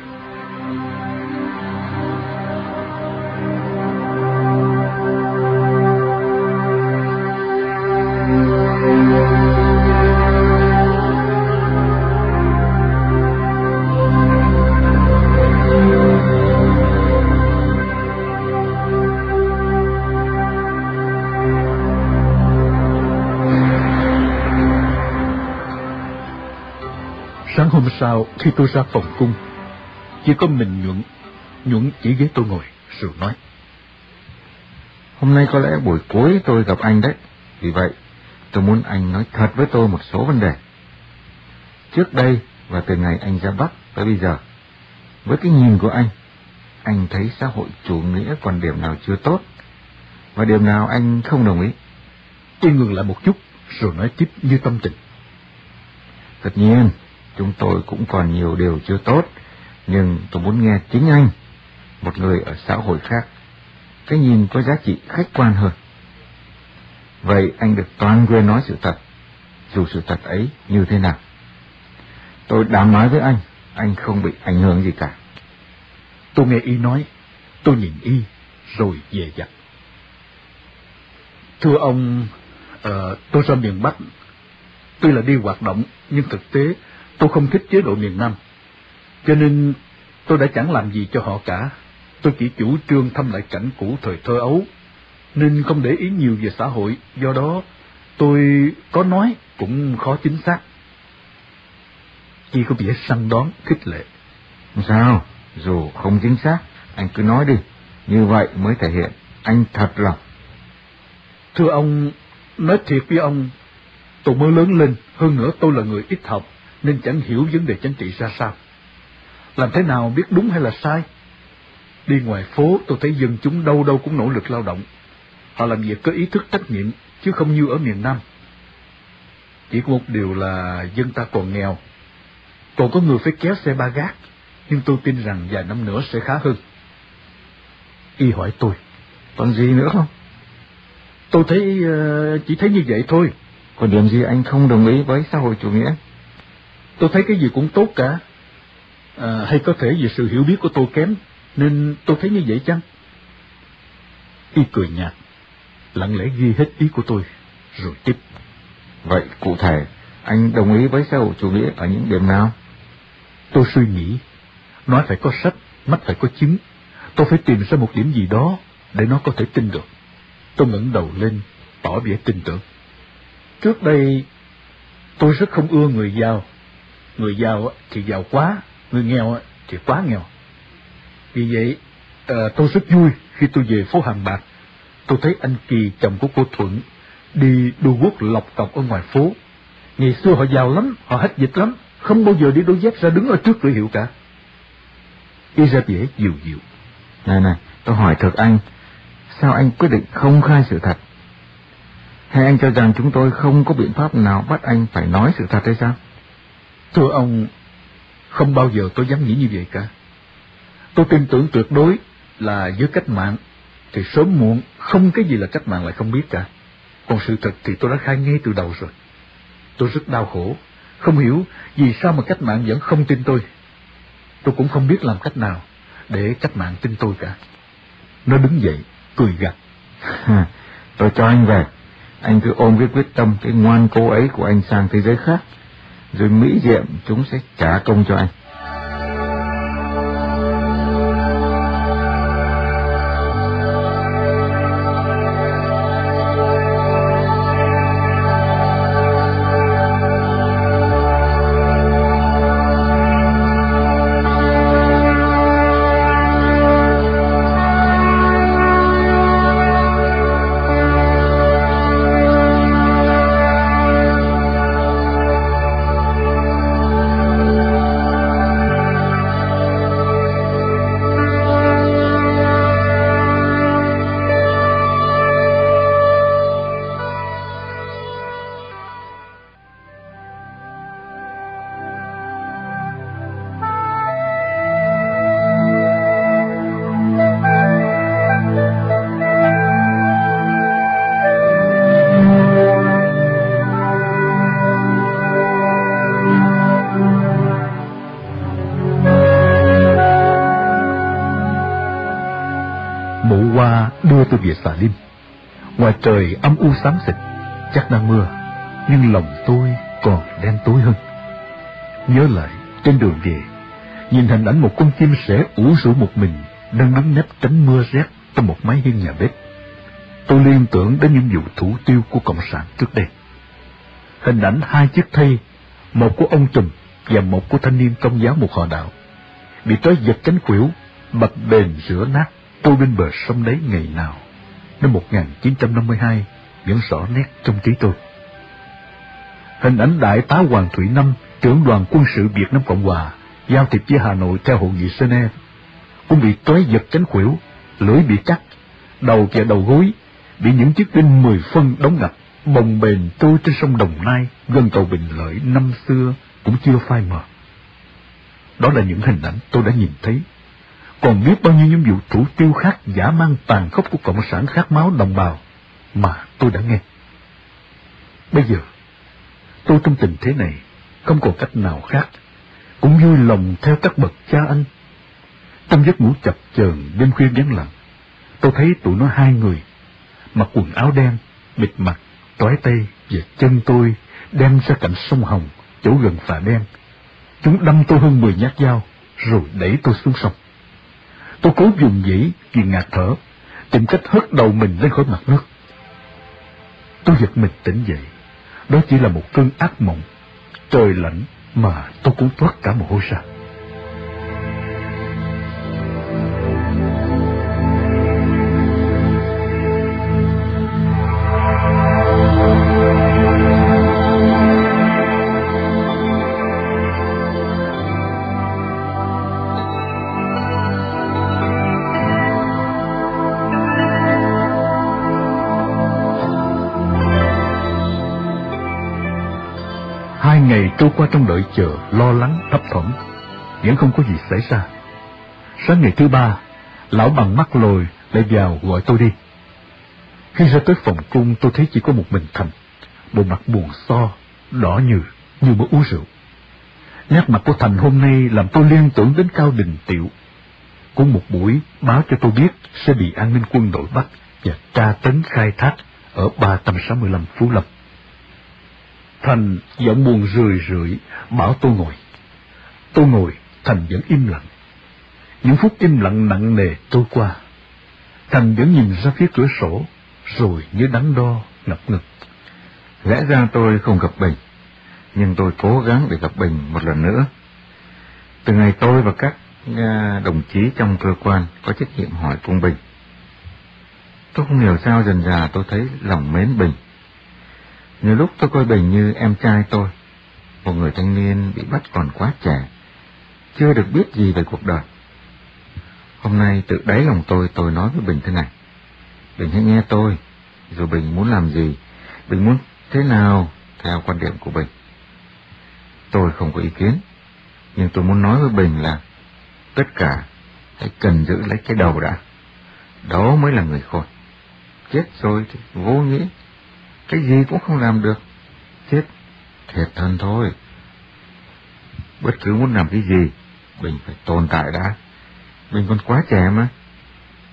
Khi tôi ra phòng cung, chỉ có mình Nhuận, Nhuận chỉ ghế tôi ngồi, rồi nói. Hôm nay có lẽ buổi cuối tôi gặp anh đấy. Vì vậy, tôi muốn anh nói thật với tôi một số vấn đề. Trước đây và từ ngày anh ra Bắc tới bây giờ, với cái nhìn của anh, anh thấy xã hội chủ nghĩa còn điểm nào chưa tốt, và điểm nào anh không đồng ý. Tôi ngừng lại một chút, rồi nói tiếp như tâm tình. Tất nhiên, chúng tôi cũng còn nhiều điều chưa tốt, nhưng tôi muốn nghe chính anh, một người ở xã hội khác, cái nhìn có giá trị khách quan hơn. Vậy anh được toàn quyền nói sự thật, dù sự thật ấy như thế nào. Tôi đảm nói với anh, anh không bị ảnh hưởng gì cả. Tôi nghe y nói, tôi nhìn y, rồi về dặn. Thưa ông, uh, tôi ra miền Bắc, tuy là đi hoạt động, nhưng thực tế tôi không thích chế độ miền Nam. Cho nên tôi đã chẳng làm gì cho họ cả. Tôi chỉ chủ trương thăm lại cảnh cũ thời thơ ấu, nên không để ý nhiều về xã hội, do đó tôi có nói cũng khó chính xác. Chỉ có vẻ săn đón, khích lệ. Sao? Dù không chính xác, anh cứ nói đi. Như vậy mới thể hiện anh thật lòng. Thưa ông, nói thiệt với ông, tôi mới lớn lên, hơn nữa tôi là người ít học, nên chẳng hiểu vấn đề chính trị ra sao. Làm thế nào biết đúng hay là sai? Đi ngoài phố tôi thấy dân chúng đâu đâu cũng nỗ lực lao động. Họ làm việc có ý thức trách nhiệm, chứ không như ở miền Nam. Chỉ có một điều là dân ta còn nghèo. Còn có người phải kéo xe ba gác, nhưng tôi tin rằng vài năm nữa sẽ khá hơn. Y hỏi tôi, còn gì nữa không? Tôi thấy uh, chỉ thấy như vậy thôi. Còn điểm gì anh không đồng ý với xã hội chủ nghĩa? Tôi thấy cái gì cũng tốt cả. À, hay có thể vì sự hiểu biết của tôi kém, nên tôi thấy như vậy chăng? Y cười nhạt, lặng lẽ ghi hết ý của tôi, rồi tiếp. Vậy cụ thể, anh đồng ý với xã hội chủ nghĩa ở những điểm nào? Tôi suy nghĩ, nói phải có sách, mắt phải có chứng. Tôi phải tìm ra một điểm gì đó để nó có thể tin được. Tôi ngẩng đầu lên, tỏ vẻ tin tưởng. Trước đây, tôi rất không ưa người giàu. Người giàu thì giàu quá, người nghèo thì quá nghèo. Vì vậy, à, tôi rất vui khi tôi về phố Hàng Bạc. Tôi thấy anh Kỳ, chồng của cô Thuận, đi đu quốc lọc cọc ở ngoài phố. Ngày xưa họ giàu lắm, họ hết dịch lắm, không bao giờ đi đôi dép ra đứng ở trước cửa hiệu cả. Y ra vẻ dịu dịu. Này này, tôi hỏi thật anh, sao anh quyết định không khai sự thật? Hay anh cho rằng chúng tôi không có biện pháp nào bắt anh phải nói sự thật hay sao? Thưa ông, không bao giờ tôi dám nghĩ như vậy cả. Tôi tin tưởng tuyệt đối là với cách mạng, thì sớm muộn không cái gì là cách mạng lại không biết cả. Còn sự thật thì tôi đã khai ngay từ đầu rồi. Tôi rất đau khổ, không hiểu vì sao mà cách mạng vẫn không tin tôi. Tôi cũng không biết làm cách nào để cách mạng tin tôi cả. Nó đứng dậy, cười gật. tôi cho anh về. Anh cứ ôm cái quyết tâm, cái ngoan cố ấy của anh sang thế giới khác. Rồi Mỹ Diệm chúng sẽ trả công cho anh. Tôi về xà lim. Ngoài trời âm u xám xịt, chắc đang mưa, nhưng lòng tôi còn đen tối hơn. Nhớ lại, trên đường về, nhìn hình ảnh một con chim sẻ ủ rũ một mình, đang đứng nép tránh mưa rét trong một mái hiên nhà bếp. Tôi liên tưởng đến những vụ thủ tiêu của Cộng sản trước đây. Hình ảnh hai chiếc thây, một của ông trùm và một của thanh niên công giáo một họ đạo, bị trói giật cánh khuỷu, bập bềnh rửa nát tôi bên bờ sông đấy ngày nào. Năm 1952 vẫn rõ nét trong trí tôi. Hình ảnh Đại tá Hoàng Thủy Năm, trưởng đoàn quân sự Việt Nam Cộng Hòa, giao thiệp với Hà Nội theo hội nghị Geneva, cũng bị trói giật cánh khuỷu, lưỡi bị cắt, đầu và đầu gối, bị những chiếc đinh mười phân đóng ngập, bồng bềnh trôi trên sông Đồng Nai, gần cầu Bình Lợi năm xưa cũng chưa phai mờ. Đó là những hình ảnh tôi đã nhìn thấy còn biết bao nhiêu những vụ thủ tiêu khác giả mang tàn khốc của Cộng sản khát máu đồng bào mà tôi đã nghe. Bây giờ, tôi trong tình thế này, không còn cách nào khác, cũng vui lòng theo các bậc cha anh. Trong giấc ngủ chập chờn đêm khuya vắng lặng, tôi thấy tụi nó hai người, mặc quần áo đen, bịt mặt, toái tay và chân tôi đem ra cạnh sông Hồng, chỗ gần phà đen. Chúng đâm tôi hơn mười nhát dao, rồi đẩy tôi xuống sông. Tôi cố dùng dĩ vì ngạt thở, tìm cách hất đầu mình lên khỏi mặt nước. Tôi giật mình tỉnh dậy, đó chỉ là một cơn ác mộng. Trời lạnh mà tôi cũng thoát cả mồ hôi ra. Qua trong đợi chờ, lo lắng, thấp thỏm, vẫn không có gì xảy ra. Sáng ngày thứ ba, lão bằng mắt lồi lại vào gọi tôi đi. Khi ra tới phòng cung tôi thấy chỉ có một mình Thành, bộ mặt buồn so, đỏ như, như mới uống rượu. Nét mặt của Thành hôm nay làm tôi liên tưởng đến Cao Đình Tiệu. Cũng một buổi báo cho tôi biết sẽ bị an ninh quân đội bắt và tra tấn khai thác ở 365 Phú Lâm. Thành giọng buồn rười rượi, bảo tôi ngồi. Tôi ngồi, Thành vẫn im lặng. Những phút im lặng nặng nề trôi qua. Thành vẫn nhìn ra phía cửa sổ, rồi như đắn đo, ngập ngực. Lẽ ra tôi không gặp Bình, nhưng tôi cố gắng để gặp Bình một lần nữa. Từ ngày tôi và các à, đồng chí trong cơ quan có trách nhiệm hỏi cung Bình, tôi không hiểu sao dần dà tôi thấy lòng mến Bình. Nhiều lúc tôi coi Bình như em trai tôi, một người thanh niên bị bắt còn quá trẻ, chưa được biết gì về cuộc đời. Hôm nay tự đáy lòng tôi tôi nói với Bình thế này. Bình hãy nghe tôi, dù Bình muốn làm gì, Bình muốn thế nào theo quan điểm của Bình. Tôi không có ý kiến, nhưng tôi muốn nói với Bình là tất cả hãy cần giữ lấy cái đầu đã. Đó mới là người khôn. Chết rồi thì vô nghĩa cái gì cũng không làm được. Chết, thiệt thân thôi. Bất cứ muốn làm cái gì, mình phải tồn tại đã. Mình còn quá trẻ mà.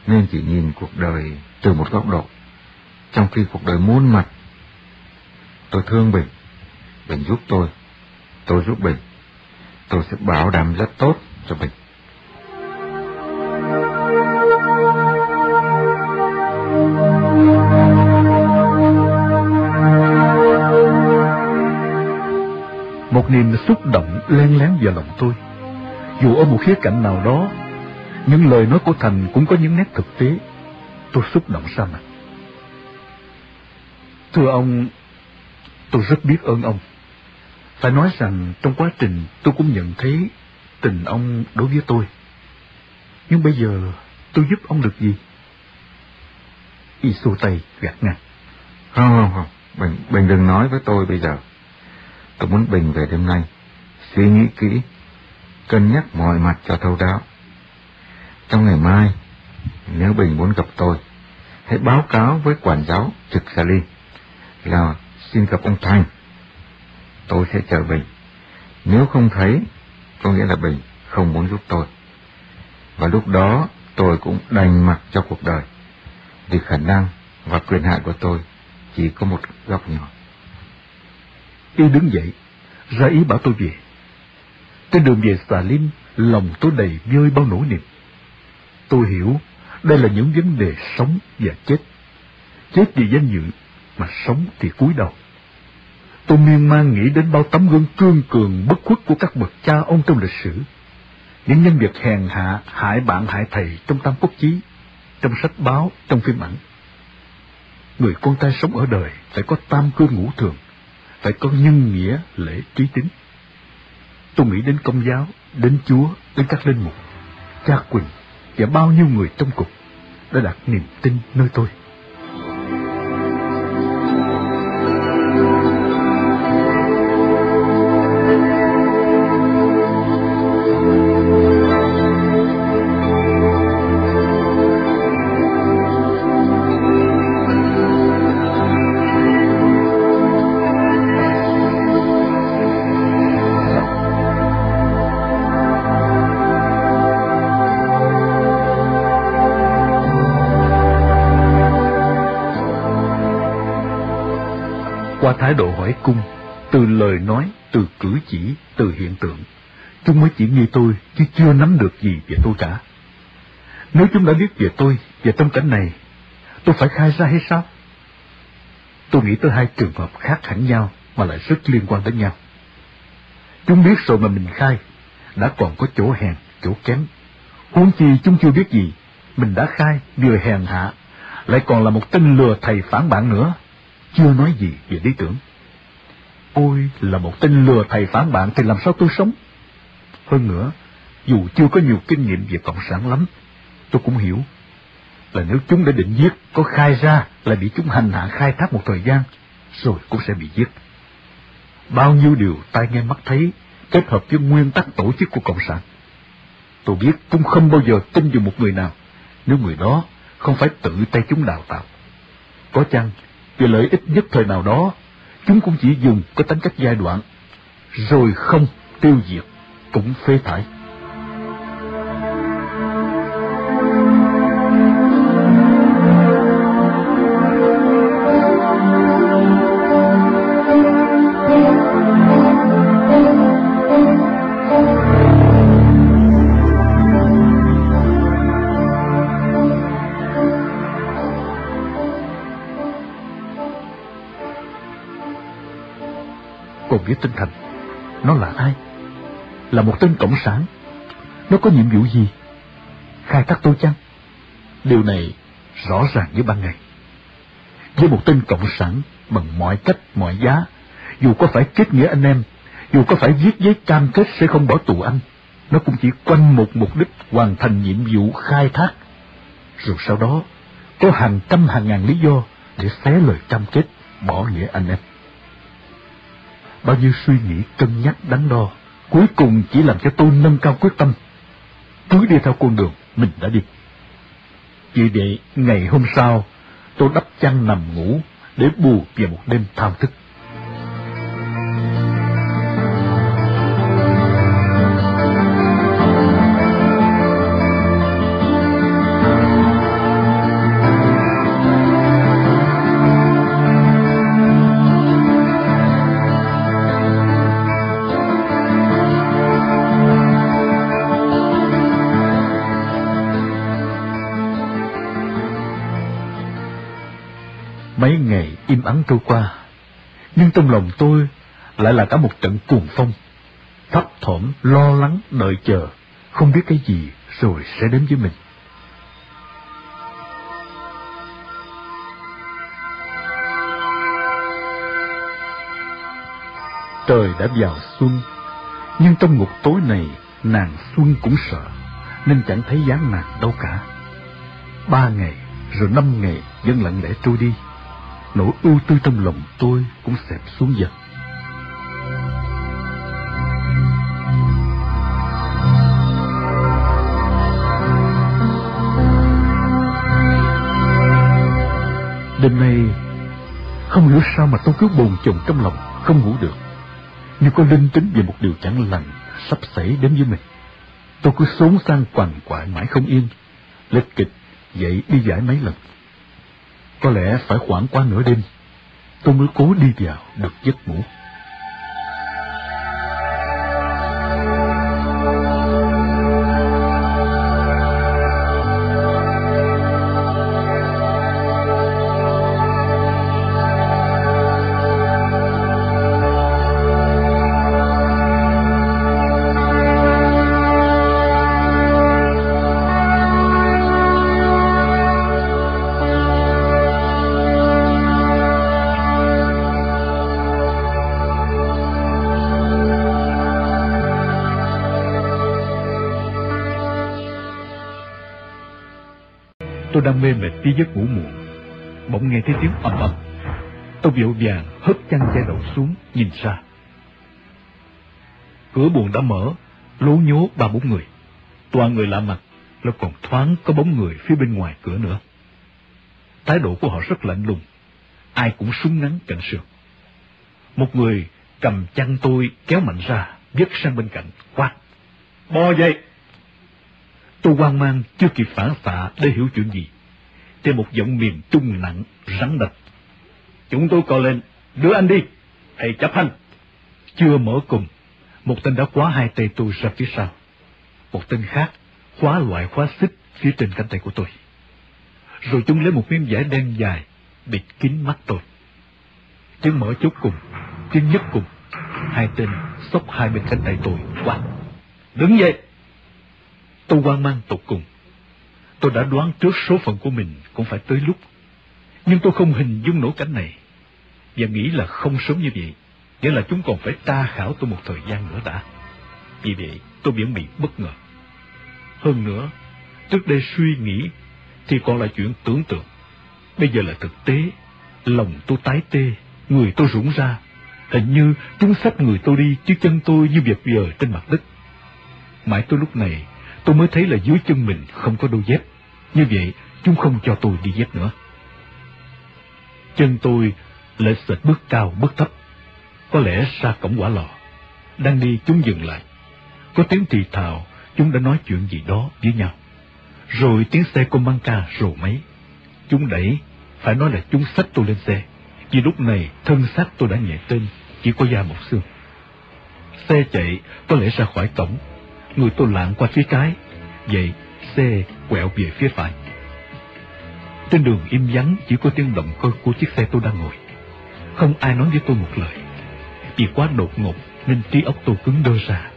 Nên chỉ nhìn cuộc đời từ một góc độ. Trong khi cuộc đời muôn mặt. Tôi thương Bình. Bình giúp tôi. Tôi giúp Bình. Tôi sẽ bảo đảm rất tốt cho Bình. Một niềm xúc động len lén vào lòng tôi. Dù ở một khía cạnh nào đó, những lời nói của Thành cũng có những nét thực tế. Tôi xúc động ra mặt. Thưa ông, tôi rất biết ơn ông. Phải nói rằng trong quá trình tôi cũng nhận thấy tình ông đối với tôi. Nhưng bây giờ tôi giúp ông được gì? Y xô tay gạt ngang. Không, không, không. Bình, Bình đừng nói với tôi bây giờ. Tôi muốn Bình về đêm nay, suy nghĩ kỹ, cân nhắc mọi mặt cho thấu đáo. Trong ngày mai, nếu Bình muốn gặp tôi, hãy báo cáo với quản giáo trực xa Ly là xin gặp ông Thành. Tôi sẽ chờ Bình. Nếu không thấy, có nghĩa là Bình không muốn giúp tôi. Và lúc đó tôi cũng đành mặc cho cuộc đời, vì khả năng và quyền hạn của tôi chỉ có một góc nhỏ. Y đứng dậy, ra ý bảo tôi về. Trên đường về xà lim, lòng tôi đầy vơi bao nỗi niềm. Tôi hiểu, đây là những vấn đề sống và chết. Chết vì danh dự, mà sống thì cúi đầu. Tôi miên man nghĩ đến bao tấm gương cương cường bất khuất của các bậc cha ông trong lịch sử. Những nhân vật hèn hạ, hại bạn hại thầy trong tam quốc chí, trong sách báo, trong phim ảnh. Người con trai sống ở đời phải có tam cương ngũ thường, phải có nhân nghĩa lễ trí tính. Tôi nghĩ đến công giáo, đến Chúa, đến các linh mục, cha Quỳnh và bao nhiêu người trong cục đã đặt niềm tin nơi tôi. Hỏi cung, từ lời nói, từ cử chỉ, từ hiện tượng, chúng mới chỉ nghi tôi chứ chưa nắm được gì về tôi cả. Nếu chúng đã biết về tôi về tâm cảnh này, tôi phải khai ra hay sao? Tôi nghĩ tới hai trường hợp khác hẳn nhau mà lại rất liên quan đến nhau. Chúng biết rồi mà mình khai, đã còn có chỗ hèn, chỗ kém. Huống chi chúng chưa biết gì, mình đã khai vừa hèn hạ, lại còn là một tên lừa thầy phản bạn nữa, chưa nói gì về lý tưởng. Ôi, là một tên lừa thầy phản bạn thì làm sao tôi sống? Hơn nữa, dù chưa có nhiều kinh nghiệm về Cộng sản lắm, tôi cũng hiểu là nếu chúng đã định giết, có khai ra là bị chúng hành hạ khai thác một thời gian, rồi cũng sẽ bị giết. Bao nhiêu điều tai nghe mắt thấy kết hợp với nguyên tắc tổ chức của Cộng sản. Tôi biết chúng không bao giờ tin vào một người nào, nếu người đó không phải tự tay chúng đào tạo. Có chăng, vì lợi ích nhất thời nào đó, chúng cũng chỉ dùng có tính cách giai đoạn, rồi không tiêu diệt, cũng phế thải. Còn với tinh thần, nó là ai? Là một tên cộng sản. Nó có nhiệm vụ gì? Khai thác tôi chăng? Điều này rõ ràng như ban ngày. Với một tên cộng sản bằng mọi cách, mọi giá, dù có phải kết nghĩa anh em, dù có phải viết giấy cam kết sẽ không bỏ tù anh, nó cũng chỉ quanh một mục đích hoàn thành nhiệm vụ khai thác. Rồi sau đó, có hàng trăm hàng ngàn lý do để xé lời cam kết bỏ nghĩa anh em bao nhiêu suy nghĩ cân nhắc đắn đo, cuối cùng chỉ làm cho tôi nâng cao quyết tâm, cứ đi theo con đường mình đã đi. Vì vậy, ngày hôm sau, tôi đắp chăn nằm ngủ để bù về một đêm thao thức. Ngày trôi qua, nhưng trong lòng tôi lại là cả một trận cuồng phong, thấp thỏm, lo lắng, đợi chờ, không biết cái gì rồi sẽ đến với mình. Trời đã vào xuân, nhưng trong ngục tối này nàng xuân cũng sợ, nên chẳng thấy dáng nàng đâu cả. Ba ngày, rồi năm ngày vẫn lặng lẽ trôi đi nỗi ưu tư trong lòng tôi cũng xẹp xuống dần. Đêm nay, không hiểu sao mà tôi cứ bồn chồn trong lòng, không ngủ được. Như có linh tính về một điều chẳng lành sắp xảy đến với mình. Tôi cứ xốn sang quằn quại mãi không yên, lết kịch dậy đi giải mấy lần. Có lẽ phải khoảng qua nửa đêm, tôi mới cố đi vào được giấc ngủ. mê mệt với giấc ngủ muộn. Bỗng nghe thấy tiếng ầm ầm. Tôi vội vàng hất chăn che đầu xuống, nhìn ra. Cửa buồn đã mở, lố nhố ba bốn người. Toàn người lạ mặt, nó còn thoáng có bóng người phía bên ngoài cửa nữa. Thái độ của họ rất lạnh lùng. Ai cũng súng ngắn cạnh sườn. Một người cầm chăn tôi kéo mạnh ra, vứt sang bên cạnh, quát. Bò dậy! Tôi hoang mang, chưa kịp phản xạ để hiểu chuyện gì. Trên một giọng miền trung nặng, rắn độc Chúng tôi cò lên, Đưa anh đi, thầy chấp hành. Chưa mở cùng, một tên đã khóa hai tay tôi ra phía sau. Một tên khác khóa loại khóa xích phía trên cánh tay của tôi. Rồi chúng lấy một miếng vải đen dài, bịt kín mắt tôi. Chân mở chốt cùng, chân nhất cùng, hai tên xốc hai bên cánh tay tôi quát. Đứng dậy! Tôi hoang mang tột cùng. Tôi đã đoán trước số phận của mình cũng phải tới lúc. Nhưng tôi không hình dung nổi cảnh này. Và nghĩ là không sớm như vậy. Nghĩa là chúng còn phải tra khảo tôi một thời gian nữa đã. Vì vậy, tôi biển bị bất ngờ. Hơn nữa, trước đây suy nghĩ thì còn là chuyện tưởng tượng. Bây giờ là thực tế, lòng tôi tái tê, người tôi rủng ra. Hình như chúng sách người tôi đi, chứ chân tôi như việc giờ trên mặt đất. Mãi tôi lúc này, tôi mới thấy là dưới chân mình không có đôi dép. Như vậy, chúng không cho tôi đi dép nữa. Chân tôi lại sệt bước cao bước thấp. Có lẽ xa cổng quả lò. Đang đi chúng dừng lại. Có tiếng thì thào, chúng đã nói chuyện gì đó với nhau. Rồi tiếng xe công băng ca rồ máy. Chúng đẩy, phải nói là chúng xách tôi lên xe. Vì lúc này thân xác tôi đã nhẹ tên, chỉ có da một xương. Xe chạy có lẽ ra khỏi cổng, người tôi lạng qua phía trái, vậy xe quẹo về phía phải. Trên đường im vắng chỉ có tiếng động cơ của chiếc xe tôi đang ngồi. Không ai nói với tôi một lời. Vì quá đột ngột nên trí óc tôi cứng đơ ra.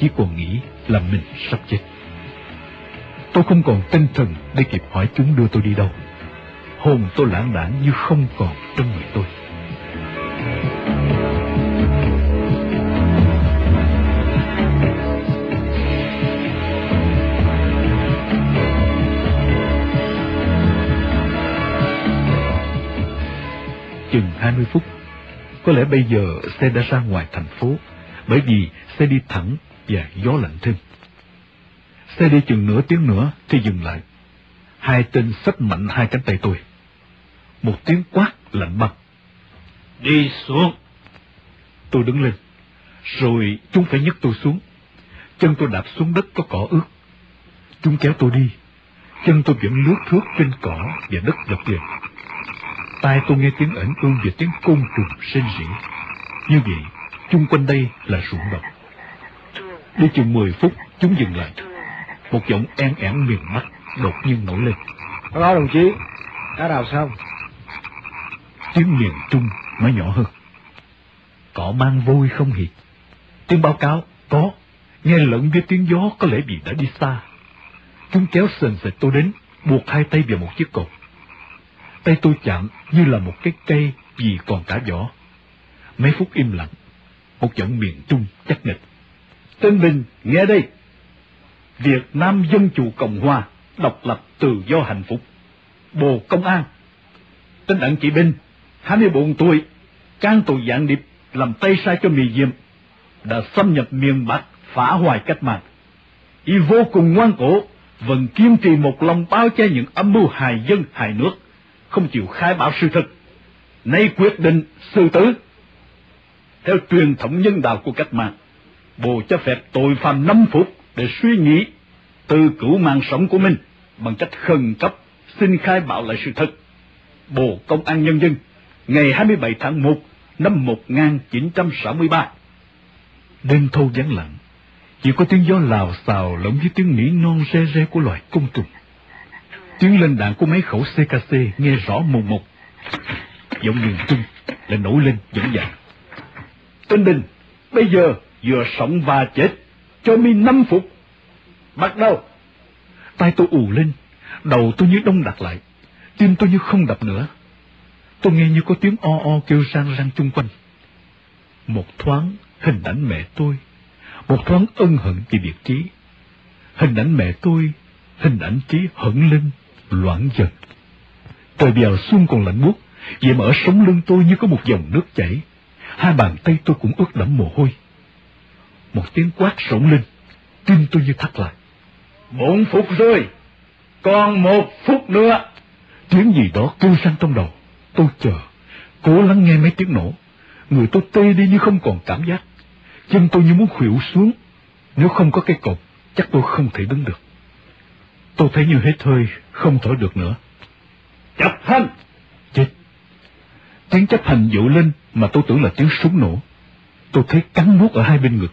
Chỉ còn nghĩ là mình sắp chết. Tôi không còn tinh thần để kịp hỏi chúng đưa tôi đi đâu. Hồn tôi lãng đảng như không còn trong người tôi. Chừng 20 phút, có lẽ bây giờ xe đã ra ngoài thành phố, bởi vì xe đi thẳng và gió lạnh thêm. Xe đi chừng nửa tiếng nữa thì dừng lại. Hai tên xách mạnh hai cánh tay tôi. Một tiếng quát lạnh băng. Đi xuống! Tôi đứng lên. Rồi chúng phải nhấc tôi xuống. Chân tôi đạp xuống đất có cỏ ướt. Chúng kéo tôi đi. Chân tôi vẫn lướt thước trên cỏ và đất dọc đường. Tai tôi nghe tiếng ẩn ương và tiếng côn trùng rên rỉ. Như vậy, chung quanh đây là ruộng đồng. Đi chừng 10 phút, chúng dừng lại. Một giọng en ẻn miền Bắc đột nhiên nổi lên. Báo đồng chí, đã đào xong. Tiếng miền Trung mới nhỏ hơn. Có mang vôi không hì? Tiếng báo cáo, có. Nghe lẫn với tiếng gió có lẽ vì đã đi xa. Chúng kéo sền sệt tôi đến, buộc hai tay vào một chiếc cột. Tay tôi chạm như là một cái cây vì còn cả vỏ. Mấy phút im lặng, một giọng miền Trung chắc nịch. Tên Bình, nghe đây. Việt Nam Dân Chủ Cộng Hòa, độc lập tự do hạnh phúc. Bộ Công an. Tên Đặng Chị Bình, 24 tuổi, can tội dạng điệp, làm tay sai cho mì Diệm, đã xâm nhập miền Bắc, phá hoại cách mạng. Y vô cùng ngoan cố, vẫn kiên trì một lòng bao che những âm mưu hại dân hại nước, không chịu khai báo sự thật. Nay quyết định xử tử. Theo truyền thống nhân đạo của cách mạng, Bộ cho phép tội phạm 5 phút để suy nghĩ, từ cứu mạng sống của mình bằng cách khẩn cấp xin khai báo lại sự thật. Bộ Công an Nhân dân, ngày 27 tháng 1 năm 1963. Đêm thâu vắng lặng, chỉ có tiếng gió lào xào lẫn với tiếng nỉ non re re của loài côn trùng. Tiếng lên đạn của mấy khẩu CKC nghe rõ mùng một. Giọng miền Trung là nổi lên dũng dàng. Tên Đình, bây giờ vừa sống và chết, cho mi năm phút. Bắt đầu. tay tôi ù lên, đầu tôi như đông đặt lại, tim tôi như không đập nữa. Tôi nghe như có tiếng o o kêu rang rang chung quanh. Một thoáng hình ảnh mẹ tôi, một thoáng ân hận vì biệt trí. Hình ảnh mẹ tôi, hình ảnh trí hận lên, loãng dần. Trời bèo xuân còn lạnh buốt, vậy mà ở sống lưng tôi như có một dòng nước chảy. Hai bàn tay tôi cũng ướt đẫm mồ hôi. Một tiếng quát rỗng lên, tim tôi như thắt lại. Bốn phút rồi, còn một phút nữa. Tiếng gì đó kêu sang trong đầu. Tôi chờ, cố lắng nghe mấy tiếng nổ. Người tôi tê đi như không còn cảm giác. Chân tôi như muốn khuỵu xuống. Nếu không có cái cột, chắc tôi không thể đứng được. Tôi thấy như hết hơi, không thở được nữa. Chập thanh! Chết! Tiếng chấp hành dội lên mà tôi tưởng là tiếng súng nổ. Tôi thấy cắn nuốt ở hai bên ngực.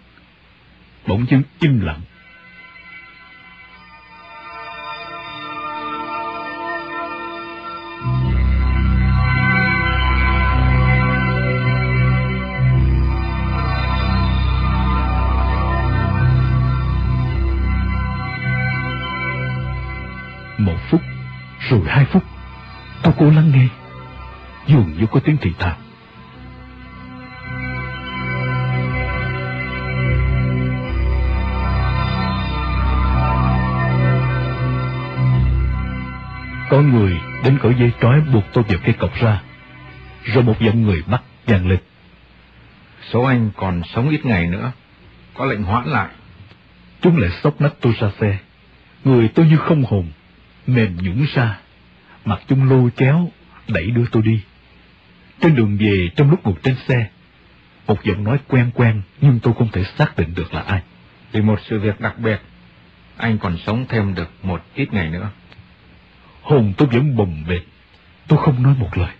Bỗng dưng im lặng. Rồi hai phút, tôi cố lắng nghe. Dường như có tiếng thì thào. Có người đến cởi dây trói buộc tôi vào cây cọc ra. Rồi một giọng người bắt vang lên. Số anh còn sống ít ngày nữa. Có lệnh hoãn lại. Chúng lại sốc nách tôi ra xe. Người tôi như không hồn, mềm nhũng ra. Mặt chúng lôi kéo, đẩy đưa tôi đi. Trên đường về trong lúc ngồi trên xe, một giọng nói quen quen nhưng tôi không thể xác định được là ai. Vì một sự việc đặc biệt, anh còn sống thêm được một ít ngày nữa. Hồn tôi vẫn bồng bềnh, tôi không nói một lời.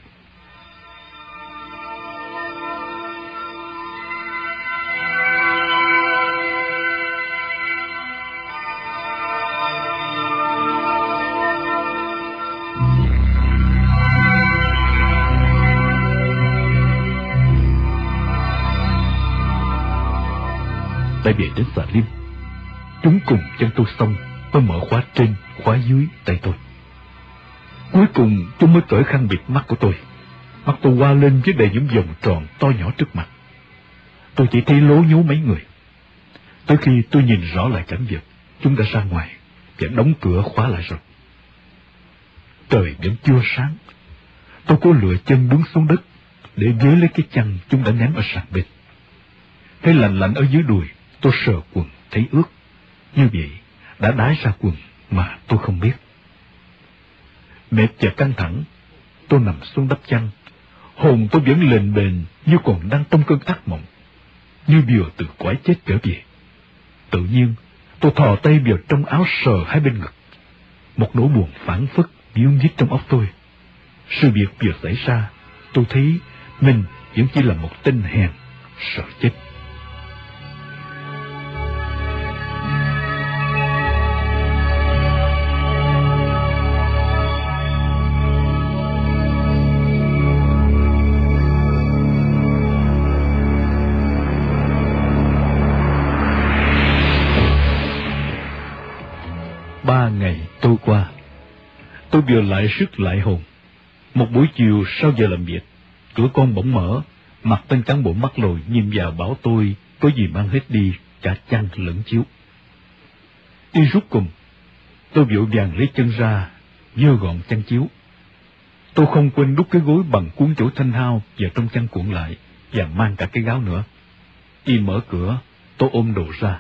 Tại về đến xà lim, chúng cùng chân tôi xong, mới mở khóa trên, khóa dưới tay tôi. Cuối cùng chúng mới cởi khăn bịt mắt của tôi. Mắt tôi qua lên với đầy những vòng tròn to nhỏ trước mặt. Tôi chỉ thấy lố nhố mấy người. Tới khi tôi nhìn rõ lại cảnh vật, chúng đã ra ngoài và đóng cửa khóa lại rồi. Trời vẫn chưa sáng. Tôi cố lựa chân đứng xuống đất để ghế lấy cái chăn chúng đã ném ở sàn bên. Thấy lạnh lạnh ở dưới đùi, tôi sờ quần thấy ướt. Như vậy, đã đái ra quần mà tôi không biết. Mệt và căng thẳng, tôi nằm xuống đắp chăn. Hồn tôi vẫn lềnh bền như còn đang trong cơn ác mộng, như vừa từ quái chết trở về. Tự nhiên, tôi thò tay vào trong áo sờ hai bên ngực. Một nỗi buồn phản phất biếu nhít trong óc tôi. Sự việc vừa xảy ra, tôi thấy mình vẫn chỉ là một tên hèn, sợ chết. Tôi vừa lại sức lại hồn. Một buổi chiều sau giờ làm việc, cửa con bỗng mở, mặt tên cán bộ mắt lồi nhìn vào bảo tôi có gì mang hết đi, cả chăn lẫn chiếu. Đi rút cùng, tôi vội vàng lấy chân ra, dơ gọn chăn chiếu. Tôi không quên đút cái gối bằng cuốn chỗ thanh hao vào trong chăn cuộn lại, và mang cả cái gáo nữa. Y mở cửa, tôi ôm đồ ra.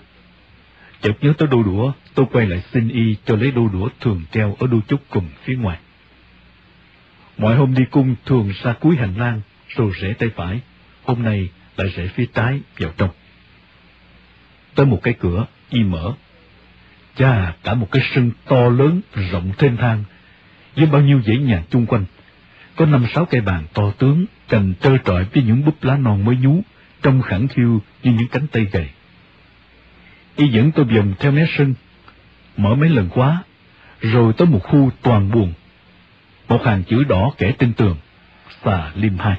Chợt nhớ tới đôi đũa, tôi quay lại xin y cho lấy đôi đũa thường treo ở đôi chút cùng phía ngoài. Mọi hôm đi cung thường xa cuối hành lang, rồi rẽ tay phải, hôm nay lại rẽ phía trái vào trong. Tới một cái cửa, y mở. Chà, cả một cái sân to lớn, rộng thênh thang, với bao nhiêu dãy nhà chung quanh. Có năm sáu cây bàn to tướng, cành trơ trọi với những búp lá non mới nhú, trông khẳng khiu như những cánh tay gầy. Y dẫn tôi vòng theo mé sân, mở mấy lần quá, rồi tới một khu toàn buồn. Một hàng chữ đỏ kẻ trên tường, xà lim hai.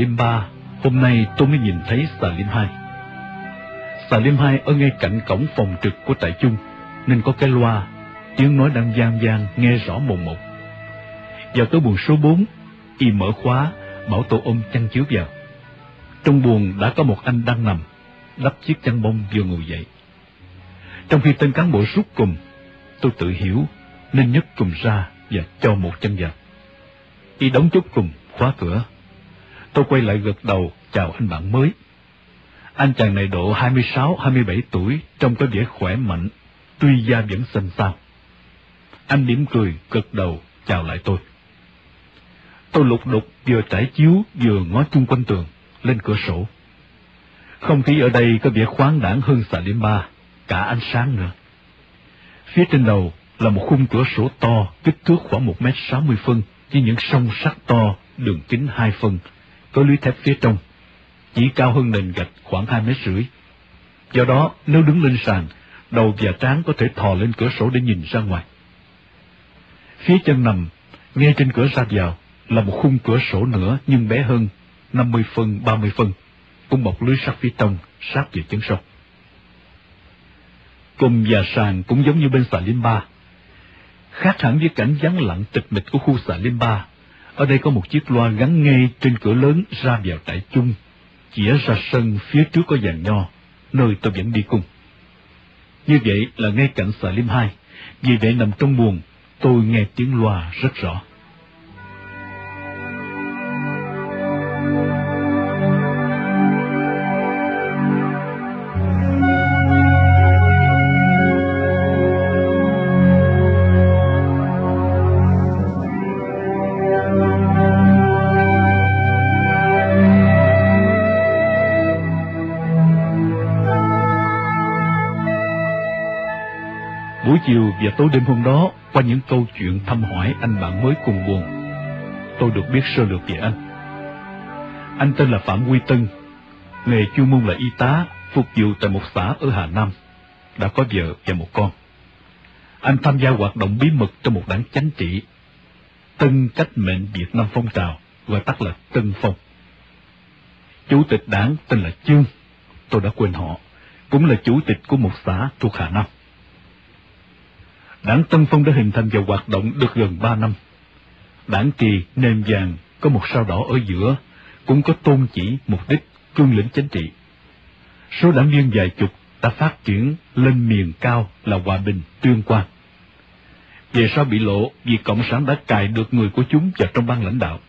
Salim 3, hôm nay tôi mới nhìn thấy Salim 2. Salim 2 ở ngay cạnh cổng phòng trực của trại chung, nên có cái loa, tiếng nói đang gian gian nghe rõ mồn một. Vào tới buồng số 4, y mở khóa, bảo tôi ôm chăn chiếu vào. Trong buồng đã có một anh đang nằm, đắp chiếc chăn bông vừa ngồi dậy. Trong khi tên cán bộ rút cùng, tôi tự hiểu nên nhấc cùng ra và cho một chân vào. Y đóng chốt cùng, khóa cửa. Tôi quay lại gật đầu chào anh bạn mới. Anh chàng này độ 26-27 tuổi, trông có vẻ khỏe mạnh, tuy da vẫn xanh xao. Anh mỉm cười, gật đầu, chào lại tôi. Tôi lục đục vừa trải chiếu vừa ngó chung quanh tường, lên cửa sổ. Không khí ở đây có vẻ khoáng đẳng hơn xà điểm ba, cả ánh sáng nữa. Phía trên đầu là một khung cửa sổ to, kích thước khoảng một mét sáu mươi phân, với những song sắt to, đường kính hai phân, có lưới thép phía trong, chỉ cao hơn nền gạch khoảng hai mét rưỡi. Do đó, nếu đứng lên sàn, đầu và trán có thể thò lên cửa sổ để nhìn ra ngoài. Phía chân nằm, ngay trên cửa ra vào, là một khung cửa sổ nữa nhưng bé hơn, 50 phân, 30 phân, cũng bọc lưới sắt phía trong, sát về chân sông. Cùng và sàn cũng giống như bên xà Lim Ba. Khác hẳn với cảnh vắng lặng tịch mịch của khu xà Lim Ba, ở đây có một chiếc loa gắn ngay trên cửa lớn ra vào trại chung, chĩa ra sân phía trước có giàn nho, nơi tôi vẫn đi cùng. Như vậy là ngay cạnh xà Lim Hai, vì vậy nằm trong buồng, tôi nghe tiếng loa rất rõ. Và tối đêm hôm đó, qua những câu chuyện thăm hỏi anh bạn mới cùng buồn, tôi được biết sơ lược về anh. Anh tên là Phạm Quy Tân, nghề chuyên môn là y tá, phục vụ tại một xã ở Hà Nam, đã có vợ và một con. Anh tham gia hoạt động bí mật trong một đảng chánh trị, Tân Cách Mệnh Việt Nam Phong Trào, gọi tắt là Tân Phong. Chủ tịch đảng tên là Chương, tôi đã quên họ, cũng là chủ tịch của một xã thuộc Hà Nam. Đảng Tân Phong đã hình thành và hoạt động được gần ba năm. Đảng kỳ nền vàng có một sao đỏ ở giữa, cũng có tôn chỉ, mục đích, cương lĩnh chính trị. Số đảng viên vài chục đã phát triển lên miền cao là hòa bình, tuyên quang. Về sau bị lộ vì Cộng sản đã cài được người của chúng vào trong ban lãnh đạo.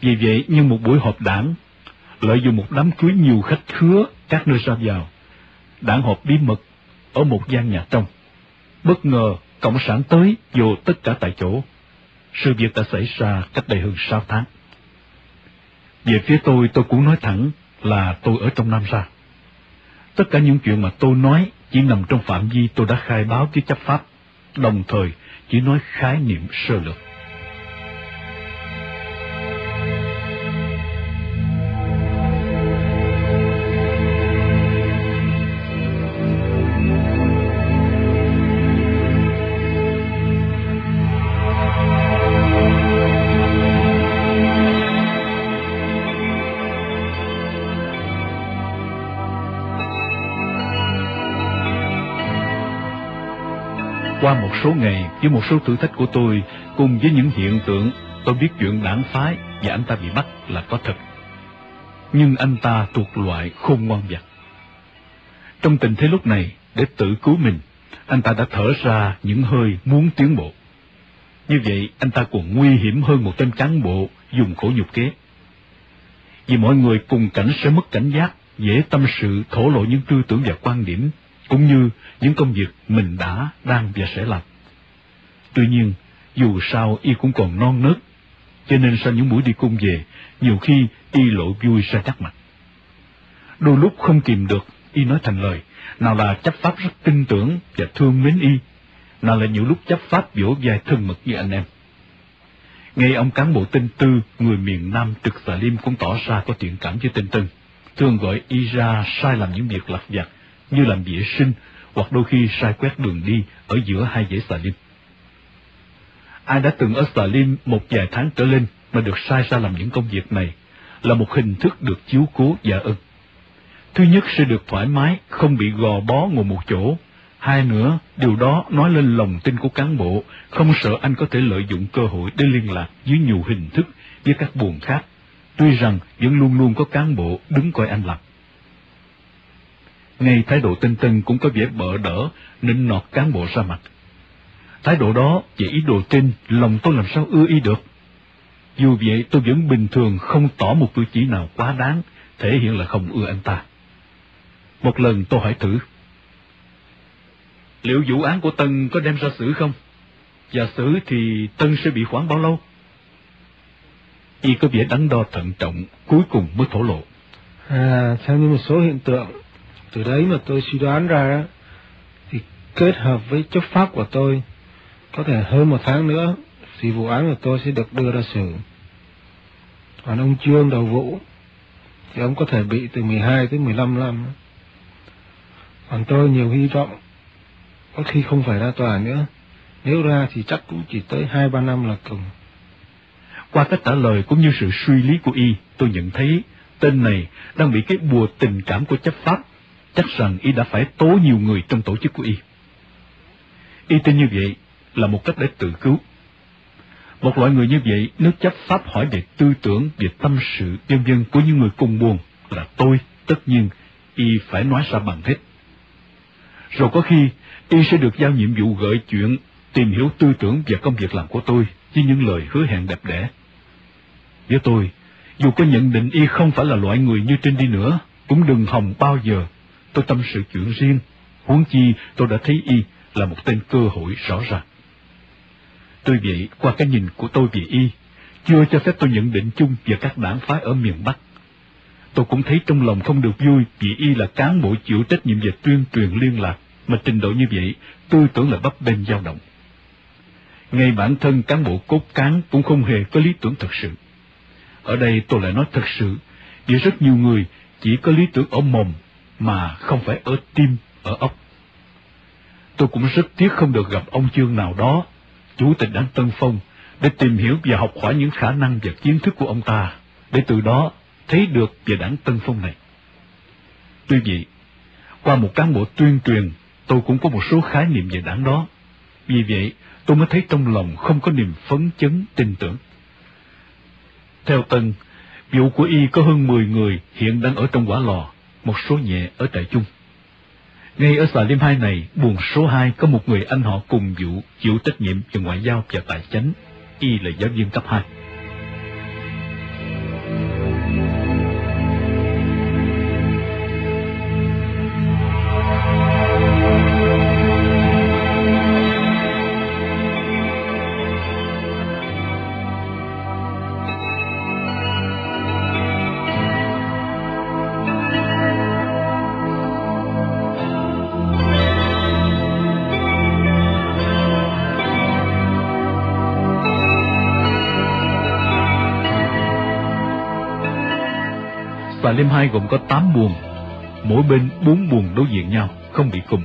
Vì vậy, như một buổi họp đảng, lợi dụng một đám cưới nhiều khách khứa các nơi ra vào, đảng họp bí mật ở một gian nhà trong. Bất ngờ, Cộng sản tới vô tất cả tại chỗ. Sự việc đã xảy ra cách đây hơn sáu tháng. Về phía tôi, tôi cũng nói thẳng là tôi ở trong Nam ra. Tất cả những chuyện mà tôi nói chỉ nằm trong phạm vi tôi đã khai báo với chấp pháp, đồng thời chỉ nói khái niệm sơ lược. Qua một số ngày, với một số thử thách của tôi, cùng với những hiện tượng, tôi biết chuyện đảng phái và anh ta bị bắt là có thật. Nhưng anh ta thuộc loại khôn ngoan vật. Trong tình thế lúc này, để tự cứu mình, anh ta đã thở ra những hơi muốn tiến bộ. Như vậy, anh ta còn nguy hiểm hơn một tên cán bộ dùng khổ nhục kế. Vì mọi người cùng cảnh sẽ mất cảnh giác, dễ tâm sự thổ lộ những tư tưởng và quan điểm cũng như những công việc mình đã, đang và sẽ làm. Tuy nhiên, dù sao y cũng còn non nớt, cho nên sau những buổi đi cung về, nhiều khi y lộ vui ra chắc mặt. Đôi lúc không kìm được, y nói thành lời, nào là chấp pháp rất tin tưởng và thương mến y, nào là nhiều lúc chấp pháp vỗ vai thân mật như anh em. Ngay ông cán bộ tinh Tư, người miền Nam trực xà liêm cũng tỏ ra có thiện cảm với tinh Tân, thường gọi y ra sai làm những việc lặt vặt như làm vệ sinh hoặc đôi khi sai quét đường đi ở giữa hai dãy xà lim. Ai đã từng ở xà lim một vài tháng trở lên mà được sai ra làm những công việc này là một hình thức được chiếu cố và ân. Thứ nhất sẽ được thoải mái, không bị gò bó ngồi một chỗ. Hai nữa, điều đó nói lên lòng tin của cán bộ, không sợ anh có thể lợi dụng cơ hội để liên lạc dưới nhiều hình thức với các buồn khác. Tuy rằng vẫn luôn luôn có cán bộ đứng coi anh làm. Ngay thái độ tinh tân cũng có vẻ bợ đỡ, nịnh nọt cán bộ ra mặt. Thái độ đó và ý đồ trên, lòng tôi làm sao ưa y được. Dù vậy tôi vẫn bình thường không tỏ một cử chỉ nào quá đáng, thể hiện là không ưa anh ta. Một lần tôi hỏi thử. Liệu vụ án của Tân có đem ra xử không? Và xử thì Tân sẽ bị khoảng bao lâu? Y có vẻ đắn đo thận trọng, cuối cùng mới thổ lộ. À, theo như một số hiện tượng, từ đấy mà tôi suy đoán ra, thì kết hợp với chấp pháp của tôi, có thể hơn một tháng nữa, thì vụ án của tôi sẽ được đưa ra xử. Còn ông Trương đầu vụ, thì ông có thể bị từ 12 tới 15 năm. Còn tôi nhiều hy vọng, có khi không phải ra tòa nữa, nếu ra thì chắc cũng chỉ tới 2-3 năm là cùng. Qua cách trả lời cũng như sự suy lý của y, tôi nhận thấy tên này đang bị cái bùa tình cảm của chấp pháp, chắc rằng y đã phải tố nhiều người trong tổ chức của y. Y tin như vậy là một cách để tự cứu. Một loại người như vậy, nếu chấp pháp hỏi về tư tưởng, về tâm sự, vân vân của những người cùng buồn là tôi, tất nhiên, y phải nói ra bằng hết. Rồi có khi, y sẽ được giao nhiệm vụ gợi chuyện, tìm hiểu tư tưởng và công việc làm của tôi với những lời hứa hẹn đẹp đẽ. Với tôi, dù có nhận định y không phải là loại người như trên đi nữa, cũng đừng hòng bao giờ tôi tâm sự chuyện riêng, huống chi tôi đã thấy y là một tên cơ hội rõ ràng. Tuy vậy, qua cái nhìn của tôi về y, chưa cho phép tôi nhận định chung về các đảng phái ở miền Bắc. Tôi cũng thấy trong lòng không được vui vì y là cán bộ chịu trách nhiệm về tuyên truyền liên lạc, mà trình độ như vậy, tôi tưởng là bấp bênh dao động. Ngay bản thân cán bộ cốt cán cũng không hề có lý tưởng thật sự. Ở đây tôi lại nói thật sự, vì rất nhiều người chỉ có lý tưởng ở mồm, mà không phải ở tim, ở ốc. Tôi cũng rất tiếc không được gặp ông chương nào đó, chủ tịch đảng Tân Phong, để tìm hiểu và học hỏi những khả năng và kiến thức của ông ta, để từ đó thấy được về đảng Tân Phong này. Tuy vậy, qua một cán bộ tuyên truyền, tôi cũng có một số khái niệm về đảng đó. Vì vậy, tôi mới thấy trong lòng không có niềm phấn chấn, tin tưởng. Theo Tân, vụ của y có hơn 10 người hiện đang ở trong quả lò, một số nhẹ ở trại chung. Ngay ở xà Liêm Hai này, buồng số 2 có một người anh họ cùng vụ chịu trách nhiệm về ngoại giao và tài chánh, y là giáo viên cấp 2. Hai gồm có 8 buồng, mỗi bên 4 buồng đối diện nhau, không bị cùng.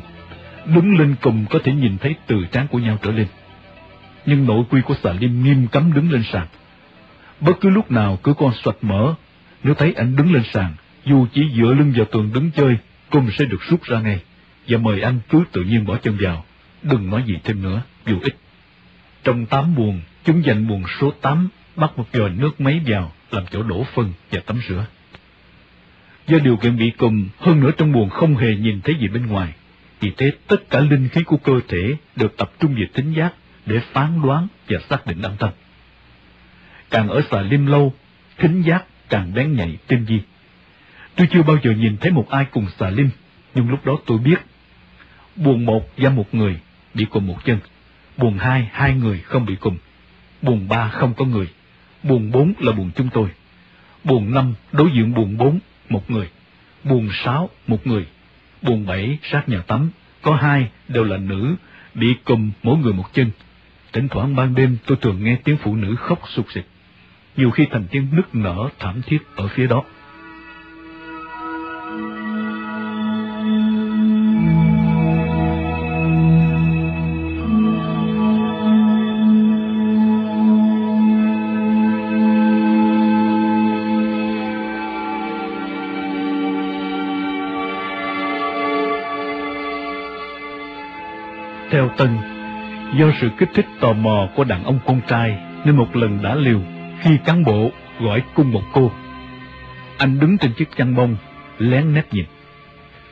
Đứng lên cùng có thể nhìn thấy từ trán của nhau trở lên. Nhưng nội quy của xà Liêm nghiêm cấm đứng lên sàn. Bất cứ lúc nào cứ con xoạch mở, nếu thấy anh đứng lên sàn, dù chỉ dựa lưng vào tường đứng chơi, cung sẽ được rút ra ngay, và mời anh cứ tự nhiên bỏ chân vào, đừng nói gì thêm nữa, dù ít. Trong tám buồng, chúng dành buồng số 8 bắt một giò nước máy vào làm chỗ đổ phân và tắm rửa. Do điều kiện bị cùm, hơn nữa trong buồng không hề nhìn thấy gì bên ngoài, vì thế tất cả linh khí của cơ thể được tập trung về tính giác để phán đoán và xác định âm thanh. Càng ở xà lim lâu, thính giác càng bén nhạy tinh vi. Tôi chưa bao giờ nhìn thấy một ai cùng xà lim, nhưng lúc đó tôi biết. Buồng một giam một người, bị cùng một chân. Buồng hai, hai người không bị cùng. Buồng ba không có người. Buồng bốn là buồng chúng tôi. Buồng năm đối diện buồng bốn, một người. Buồng sáu, một người. Buồng bảy sát nhà tắm, có hai đều là nữ, bị cùm mỗi người một chân. Thỉnh thoảng ban đêm tôi thường nghe tiếng phụ nữ khóc sụt sịt. Nhiều khi thành tiếng nức nở thảm thiết ở phía đó. Tân. Do sự kích thích tò mò của đàn ông con trai, nên một lần đã liều khi cán bộ gọi cung một cô. Anh đứng trên chiếc chăn bông, lén nép nhìn.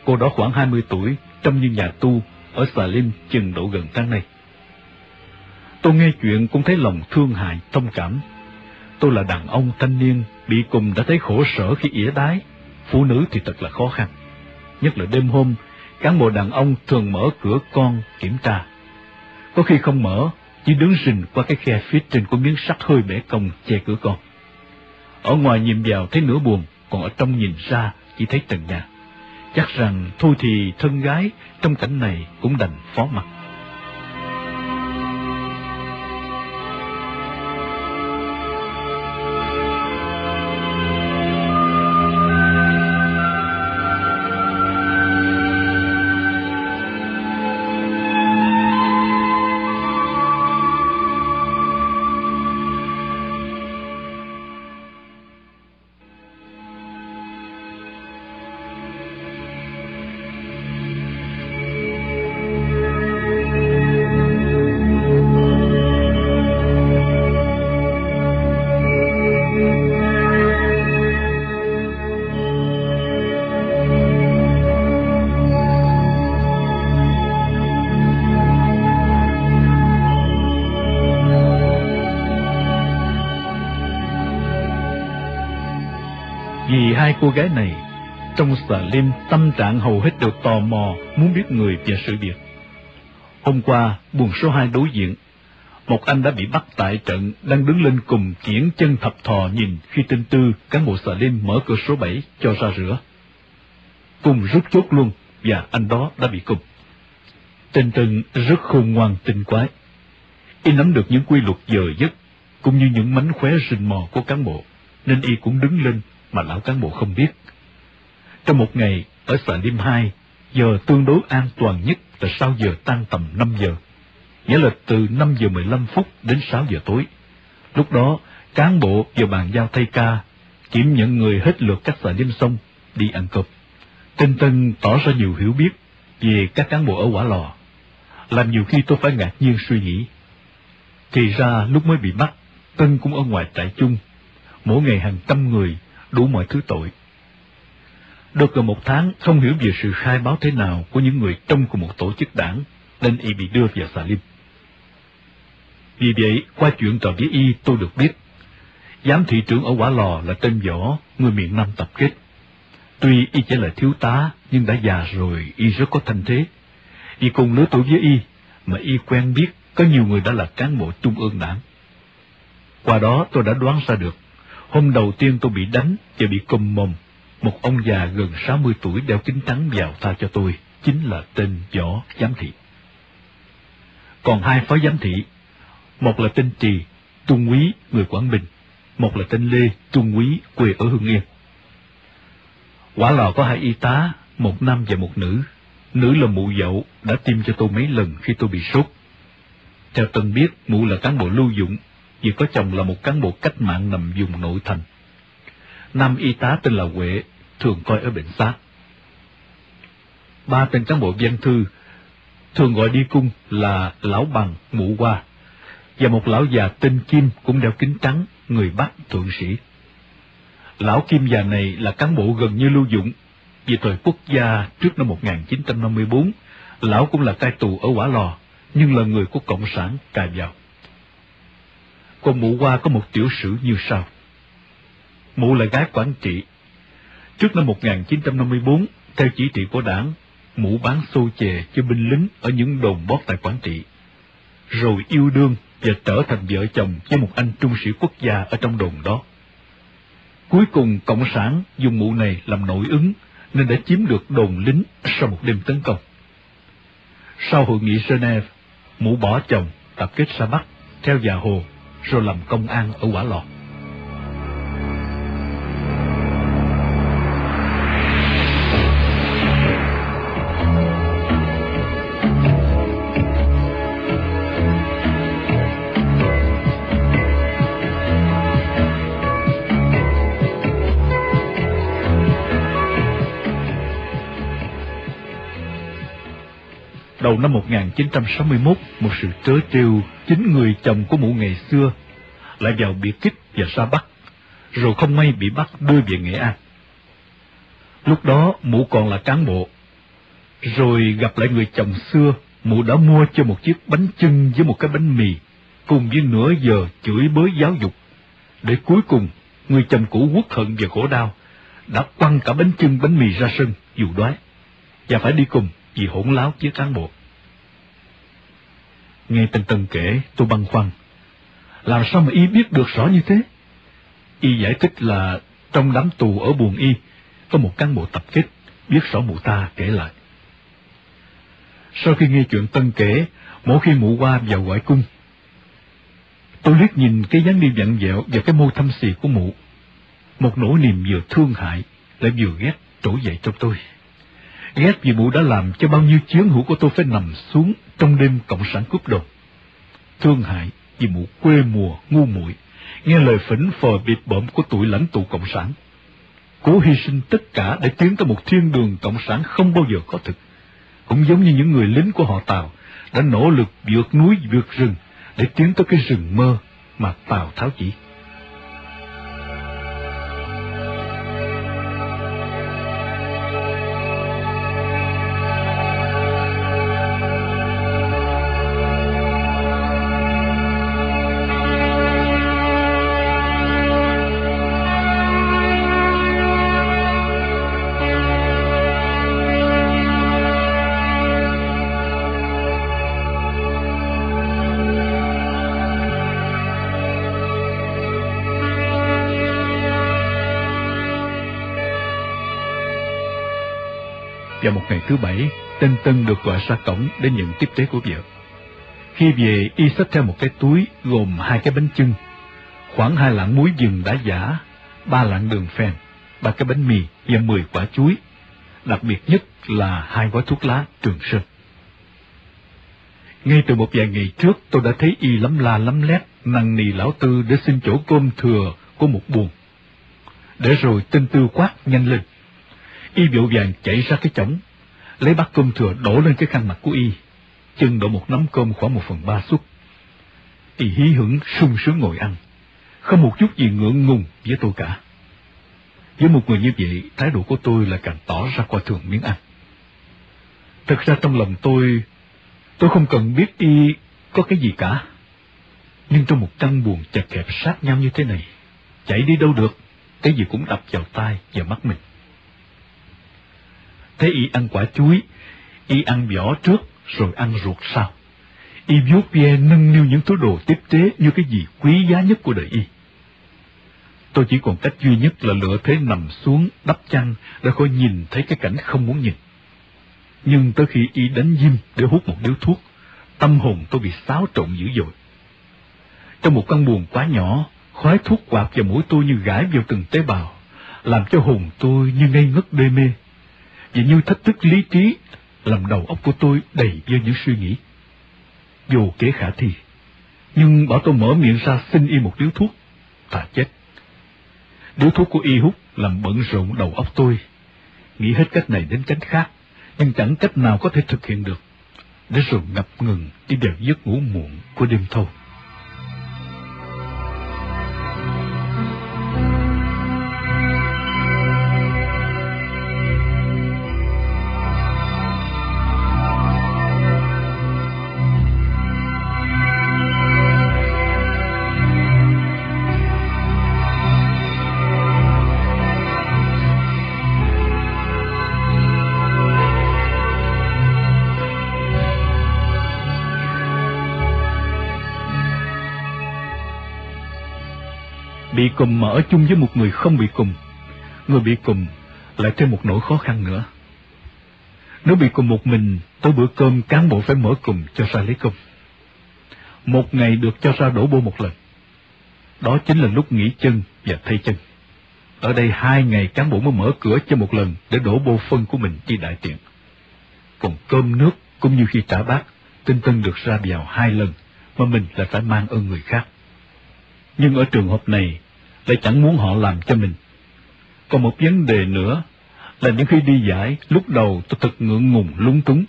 Cô đó khoảng 20 tuổi, trông như nhà tu, ở Xà Lim chừng độ gần tháng nay Tôi nghe chuyện cũng thấy lòng thương hại, thông cảm. Tôi là đàn ông thanh niên, bị cùng đã thấy khổ sở khi ỉa đái. Phụ nữ thì thật là khó khăn. Nhất là đêm hôm, cán bộ đàn ông thường mở cửa con kiểm tra. Có khi không mở, chỉ đứng rình qua cái khe phía trên của miếng sắt hơi bẻ cong che cửa con. Ở ngoài nhìn vào thấy nửa buồn, còn ở trong nhìn ra chỉ thấy trần nhà. Chắc rằng thôi thì thân gái trong cảnh này cũng đành phó mặt. Trong lim tâm trạng hầu hết đều tò mò muốn biết người và sự việc. Hôm qua, buồng số hai đối diện, một anh đã bị bắt tại trận đang đứng lên cùng kiển chân thập thò nhìn khi tên Tư, cán bộ xà lim mở cửa số bảy cho ra rửa. Cùng rút chốt luôn và anh đó đã bị cùng. Tên Tân rất khôn ngoan tinh quái. Y nắm được những quy luật giờ giấc, cũng như những mánh khóe rình mò của cán bộ, nên y cũng đứng lên mà lão cán bộ không biết. Trong một ngày, ở xã đêm 2, giờ tương đối an toàn nhất là sau giờ tan tầm 5 giờ, nghĩa là từ 5 giờ 15 phút đến 6 giờ tối. Lúc đó, cán bộ vào bàn giao thay ca, kiểm nhận người hết lượt các xã đêm xong, đi ăn cơm. Tên Tân tỏ ra nhiều hiểu biết về các cán bộ ở quả lò, làm nhiều khi tôi phải ngạc nhiên suy nghĩ. Thì ra lúc mới bị bắt, Tân cũng ở ngoài trại chung, mỗi ngày hàng trăm người đủ mọi thứ tội. Được gần một tháng không hiểu về sự khai báo thế nào của những người trong cùng một tổ chức đảng, nên y bị đưa vào xà lim. Vì vậy, qua chuyện trò với y tôi được biết, giám thị trưởng ở Quả Lò là tên Võ, người miền Nam tập kết. Tuy y chỉ là thiếu tá, nhưng đã già rồi, y rất có thanh thế. Y cùng lứa tuổi với y, mà y quen biết có nhiều người đã là cán bộ trung ương đảng. Qua đó tôi đã đoán ra được Hôm đầu tiên tôi bị đánh và bị cùm mồm. Một ông già gần 60 tuổi đeo kính trắng vào tha cho tôi, chính là tên Võ Giám Thị. Còn hai phó giám thị, một là tên Trì, Trung Quý, người Quảng Bình, một là tên Lê, Trung Quý, quê ở hương Yên. Quả lò có hai y tá, một nam và một nữ. Nữ là mụ dậu, đã tiêm cho tôi mấy lần khi tôi bị sốt. Theo Tân biết, mụ là cán bộ lưu dụng, vì có chồng là một cán bộ cách mạng nằm vùng nội thành. Nam y tá tên là Huệ, thường coi ở bệnh xá. Ba tên cán bộ dân thư, thường gọi đi cung là Lão Bằng, Mụ Hoa, và một lão già tên Kim cũng đeo kính trắng, người Bắc thượng sĩ. Lão Kim già này là cán bộ gần như lưu dụng, vì thời quốc gia trước năm 1954, lão cũng là cai tù ở Quả Lò, nhưng là người của Cộng sản cài vào. Còn mụ qua có một tiểu sử như sau. Mụ là gái quản trị. Trước năm 1954, theo chỉ thị của đảng, mũ bán xô chè cho binh lính ở những đồn bót tại quản trị. Rồi yêu đương và trở thành vợ chồng với một anh trung sĩ quốc gia ở trong đồn đó. Cuối cùng Cộng sản dùng mụ này làm nội ứng nên đã chiếm được đồn lính sau một đêm tấn công. Sau hội nghị Geneva, mụ bỏ chồng tập kết ra Bắc theo già hồ rồi làm công an ở quả lò. đầu năm 1961, một sự trớ trêu chính người chồng của mụ ngày xưa lại vào biệt kích và xa Bắc, rồi không may bị bắt đưa về Nghệ An. Lúc đó mụ còn là cán bộ, rồi gặp lại người chồng xưa, mụ đã mua cho một chiếc bánh chưng với một cái bánh mì, cùng với nửa giờ chửi bới giáo dục. Để cuối cùng, người chồng cũ quốc hận và khổ đau, đã quăng cả bánh chưng bánh mì ra sân, dù đói, và phải đi cùng vì hỗn láo với cán bộ. Nghe Tân Tân kể, tôi băn khoăn. Làm sao mà y biết được rõ như thế? Y giải thích là trong đám tù ở buồng y, có một cán bộ tập kết, biết rõ mụ ta kể lại. Sau khi nghe chuyện Tân kể, mỗi khi mụ qua vào ngoại cung, tôi liếc nhìn cái dáng đi vặn vẹo và cái môi thâm xì của mụ. Một nỗi niềm vừa thương hại, lại vừa ghét trỗi dậy trong tôi. Ghét vì mụ đã làm cho bao nhiêu chiến hữu của tôi phải nằm xuống trong đêm cộng sản cướp đồ. Thương hại vì mụ quê mùa, ngu muội nghe lời phỉnh phờ bịp bợm của tuổi lãnh tụ cộng sản. Cố hy sinh tất cả để tiến tới một thiên đường cộng sản không bao giờ có thực. Cũng giống như những người lính của họ Tàu đã nỗ lực vượt núi vượt rừng để tiến tới cái rừng mơ mà Tàu tháo chỉ. Ngày thứ bảy, tên Tân được gọi ra cổng để nhận tiếp tế của vợ. Khi về, y xách theo một cái túi gồm hai cái bánh chưng, khoảng hai lạng muối rừng đã giả, ba lạng đường phèn, ba cái bánh mì và mười quả chuối. Đặc biệt nhất là hai gói thuốc lá trường sơn. Ngay từ một vài ngày trước, tôi đã thấy y lắm la lắm lét, năn nì lão tư để xin chỗ cơm thừa của một buồn. Để rồi tên tư quát nhanh lên. Y vội vàng chạy ra cái chổng, lấy bát cơm thừa đổ lên cái khăn mặt của Y, chân đổ một nắm cơm khoảng một phần ba suất. Y hí hửng sung sướng ngồi ăn, không một chút gì ngượng ngùng với tôi cả. Với một người như vậy, thái độ của tôi là càng tỏ ra coi thường miếng ăn. Thực ra trong lòng tôi, tôi không cần biết Y có cái gì cả. Nhưng trong một căn buồn chật hẹp sát nhau như thế này, chạy đi đâu được, cái gì cũng đập vào tai và mắt mình. Thế y ăn quả chuối, y ăn vỏ trước rồi ăn ruột sau. Y vuốt ve nâng niu những thứ đồ tiếp tế như cái gì quý giá nhất của đời y. Tôi chỉ còn cách duy nhất là lựa thế nằm xuống đắp chăn để khỏi nhìn thấy cái cảnh không muốn nhìn. Nhưng tới khi y đánh diêm để hút một điếu thuốc, tâm hồn tôi bị xáo trộn dữ dội. Trong một căn buồng quá nhỏ, khói thuốc quạt vào mũi tôi như gãi vào từng tế bào, làm cho hồn tôi như ngây ngất đê mê và như thách thức lý trí, làm đầu óc của tôi đầy với những suy nghĩ. Dù kế khả thi, nhưng bảo tôi mở miệng ra xin y một điếu thuốc, ta chết. Điếu thuốc của y hút làm bận rộn đầu óc tôi, nghĩ hết cách này đến cách khác, nhưng chẳng cách nào có thể thực hiện được, để rồi ngập ngừng đi vào giấc ngủ muộn của đêm thâu. Cùm mà ở chung với một người không bị cùm, người bị cùm lại thêm một nỗi khó khăn nữa. Nếu bị cùm một mình, tới bữa cơm cán bộ phải mở cùm cho ra lấy cơm. Một ngày được cho ra đổ bô một lần. Đó chính là lúc nghỉ chân và thay chân. Ở đây hai ngày cán bộ mới mở cửa cho một lần để đổ bô phân của mình đi đại tiện. Còn cơm nước cũng như khi trả bát, tinh tân được ra vào hai lần, mà mình lại phải mang ơn người khác. Nhưng ở trường hợp này, lại chẳng muốn họ làm cho mình. Còn một vấn đề nữa là những khi đi giải, lúc đầu tôi thật ngượng ngùng lúng túng.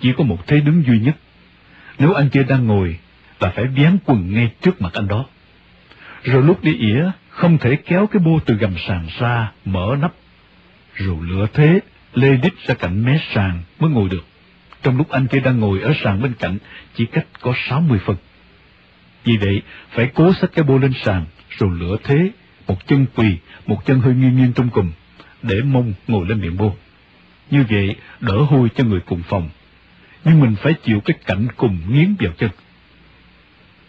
chỉ có một thế đứng duy nhất. Nếu anh kia đang ngồi, là phải vén quần ngay trước mặt anh đó. Rồi lúc đi ỉa, không thể kéo cái bô từ gầm sàn ra, mở nắp. Rồi lửa thế, lê đít ra cạnh mé sàn mới ngồi được. Trong lúc anh kia đang ngồi ở sàn bên cạnh, chỉ cách có 60 phân. Vì vậy, phải cố xách cái bô lên sàn, rồi lửa thế, một chân quỳ, một chân hơi nghiêng nghiêng trong cùng, để mông ngồi lên miệng bô. Như vậy, đỡ hôi cho người cùng phòng. Nhưng mình phải chịu cái cảnh cùng nghiến vào chân.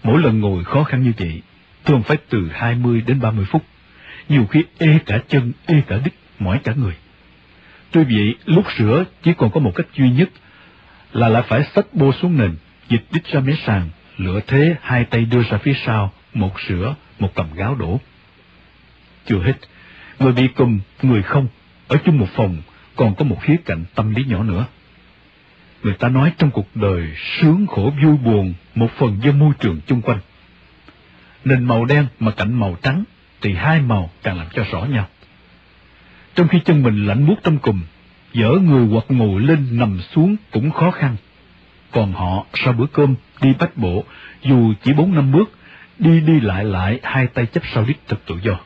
Mỗi lần ngồi khó khăn như vậy, thường phải từ 20 đến 30 phút. Nhiều khi ê cả chân, ê cả đít, mỏi cả người. Tuy vậy, lúc sửa chỉ còn có một cách duy nhất là lại phải xách bô xuống nền, dịch đít ra mé sàn, lửa thế hai tay đưa ra phía sau, một sửa, một cầm gáo đổ. Chưa hết, người bị cùm, người không, ở chung một phòng, còn có một khía cạnh tâm lý nhỏ nữa. Người ta nói trong cuộc đời sướng khổ vui buồn một phần do môi trường chung quanh. Nền màu đen mà cạnh màu trắng thì hai màu càng làm cho rõ nhau. Trong khi chân mình lạnh buốt trong cùng, dở người hoặc ngồi lên nằm xuống cũng khó khăn. Còn họ sau bữa cơm đi bách bộ, dù chỉ bốn năm bước, đi đi lại lại hai tay chấp sau đít thật tự do.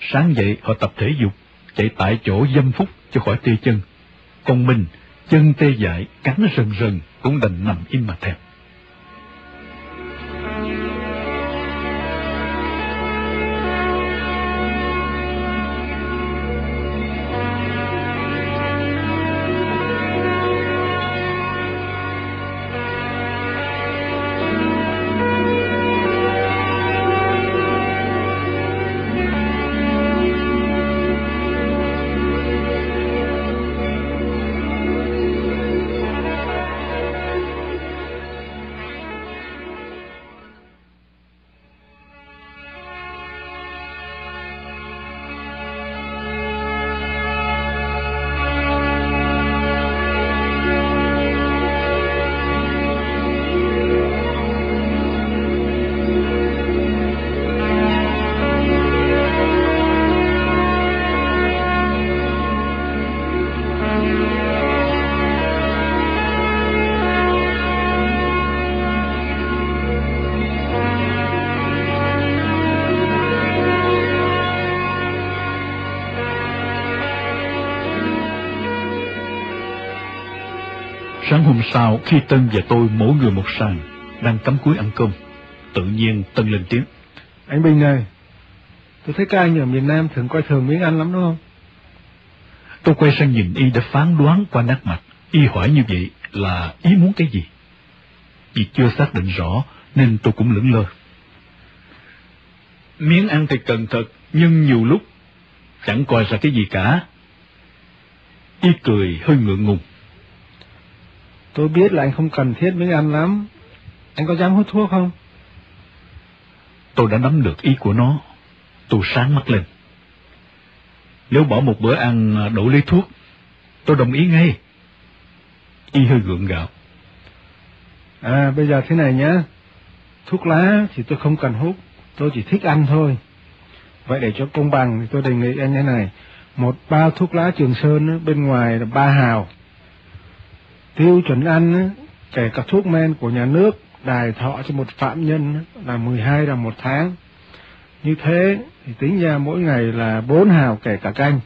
Sáng dậy họ tập thể dục, chạy tại chỗ dâm phúc cho khỏi tê chân. Còn mình, chân tê dại, cắn rần rần, cũng đành nằm im mà thèm. Sau, khi Tân và tôi mỗi người một sàn, đang cắm cúi ăn cơm, tự nhiên Tân lên tiếng. Anh Bình này, tôi thấy các anh ở miền Nam thường coi thường miếng ăn lắm đúng không? Tôi quay sang nhìn y đã phán đoán qua nét mặt. Y hỏi như vậy là ý muốn cái gì? Vì chưa xác định rõ nên tôi cũng lững lơ. Miếng ăn thì cần thật, nhưng nhiều lúc chẳng coi ra cái gì cả. Y cười hơi ngượng ngùng. Tôi biết là anh không cần thiết miếng ăn lắm. Anh có dám hút thuốc không? Tôi đã nắm được ý của nó. Tôi sáng mắt lên. Nếu bỏ một bữa ăn đổ lấy thuốc, tôi đồng ý ngay. Y hơi gượng gạo. À, bây giờ thế này nhá. Thuốc lá thì tôi không cần hút, tôi chỉ thích ăn thôi. Vậy để cho công bằng thì tôi đề nghị anh thế này. Một bao thuốc lá Trường Sơn bên ngoài là ba hào. Tiêu chuẩn ăn, kể cả thuốc men của nhà nước, đài thọ cho một phạm nhân là 12 đồng một tháng. Như thế thì tính ra mỗi ngày là 4 hào kể cả canh.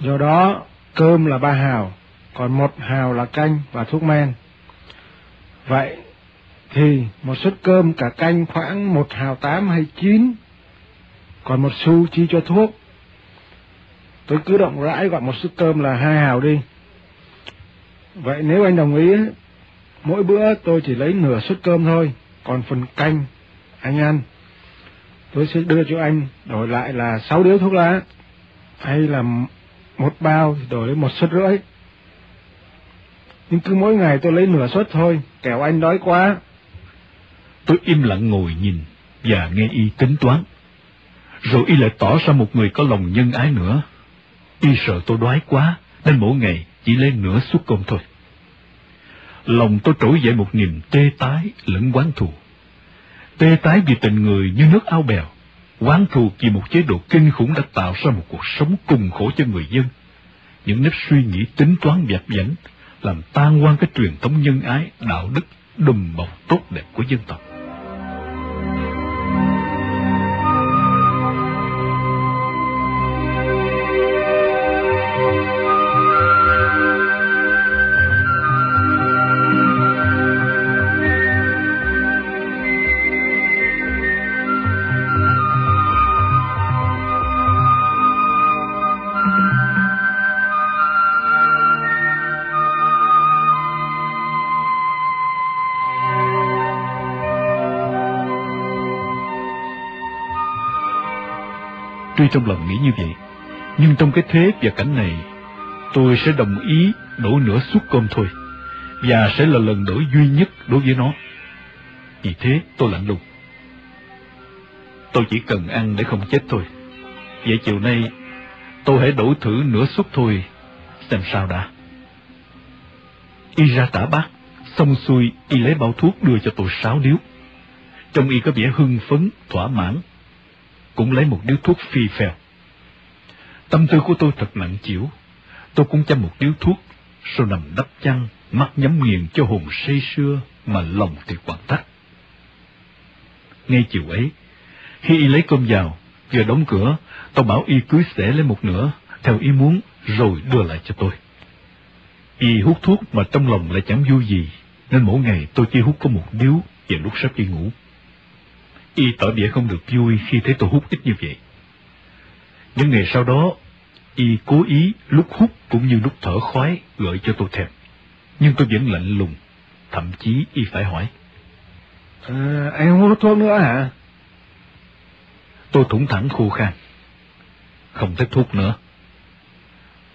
Do đó, cơm là 3 hào, còn một hào là canh và thuốc men. Vậy thì một suất cơm cả canh khoảng một hào tám hay chín, còn một xu chi cho thuốc. Tôi cứ động rãi gọi một suất cơm là hai hào đi. Vậy nếu anh đồng ý, mỗi bữa tôi chỉ lấy nửa suất cơm thôi, còn phần canh anh ăn. Tôi sẽ đưa cho anh đổi lại là sáu điếu thuốc lá, hay là một bao thì đổi lấy một suất rưỡi. Nhưng cứ mỗi ngày tôi lấy nửa suất thôi, kẻo anh đói quá. Tôi im lặng ngồi nhìn và nghe y tính toán. Rồi y lại tỏ ra một người có lòng nhân ái nữa. Y sợ tôi đói quá, nên mỗi ngày chỉ lấy nửa suất cơm thôi. Lòng tôi trỗi dậy một niềm tê tái lẫn quán thù. Tê tái vì tình người như nước ao bèo, quán thù vì một chế độ kinh khủng đã tạo ra một cuộc sống cùng khổ cho người dân. Những nếp suy nghĩ tính toán dạp dảnh làm tan quan cái truyền thống nhân ái, đạo đức, đùm bọc tốt đẹp của dân tộc. Tuy trong lòng nghĩ như vậy, nhưng trong cái thế và cảnh này, tôi sẽ đồng ý đổ nửa suất cơm thôi, và sẽ là lần đổi duy nhất đối với nó. Vì thế tôi lạnh lùng. Tôi chỉ cần ăn để không chết thôi. Vậy chiều nay, tôi hãy đổ thử nửa suất thôi, xem sao đã. Y ra tả bát, xong xuôi y lấy bao thuốc đưa cho tôi sáu điếu. Trong y có vẻ hưng phấn, thỏa mãn, cũng lấy một điếu thuốc phi phèo. Tâm tư của tôi thật nặng chịu, tôi cũng chăm một điếu thuốc, rồi nằm đắp chăn, mắt nhắm nghiền cho hồn say sưa, mà lòng thì quặn thắt. Ngay chiều ấy, khi y lấy cơm vào, vừa đóng cửa, tôi bảo y cưới xẻ lấy một nửa, theo ý muốn, rồi đưa lại cho tôi. Y hút thuốc mà trong lòng lại chẳng vui gì, nên mỗi ngày tôi chỉ hút có một điếu vào lúc sắp đi ngủ. Y tỏ vẻ không được vui khi thấy tôi hút ít như vậy. Những ngày sau đó, Y cố ý lúc hút cũng như lúc thở khoái gợi cho tôi thèm. Nhưng tôi vẫn lạnh lùng, thậm chí Y phải hỏi. À, anh không hút thuốc nữa hả? Tôi thủng thẳng khô khan. Không thích thuốc nữa.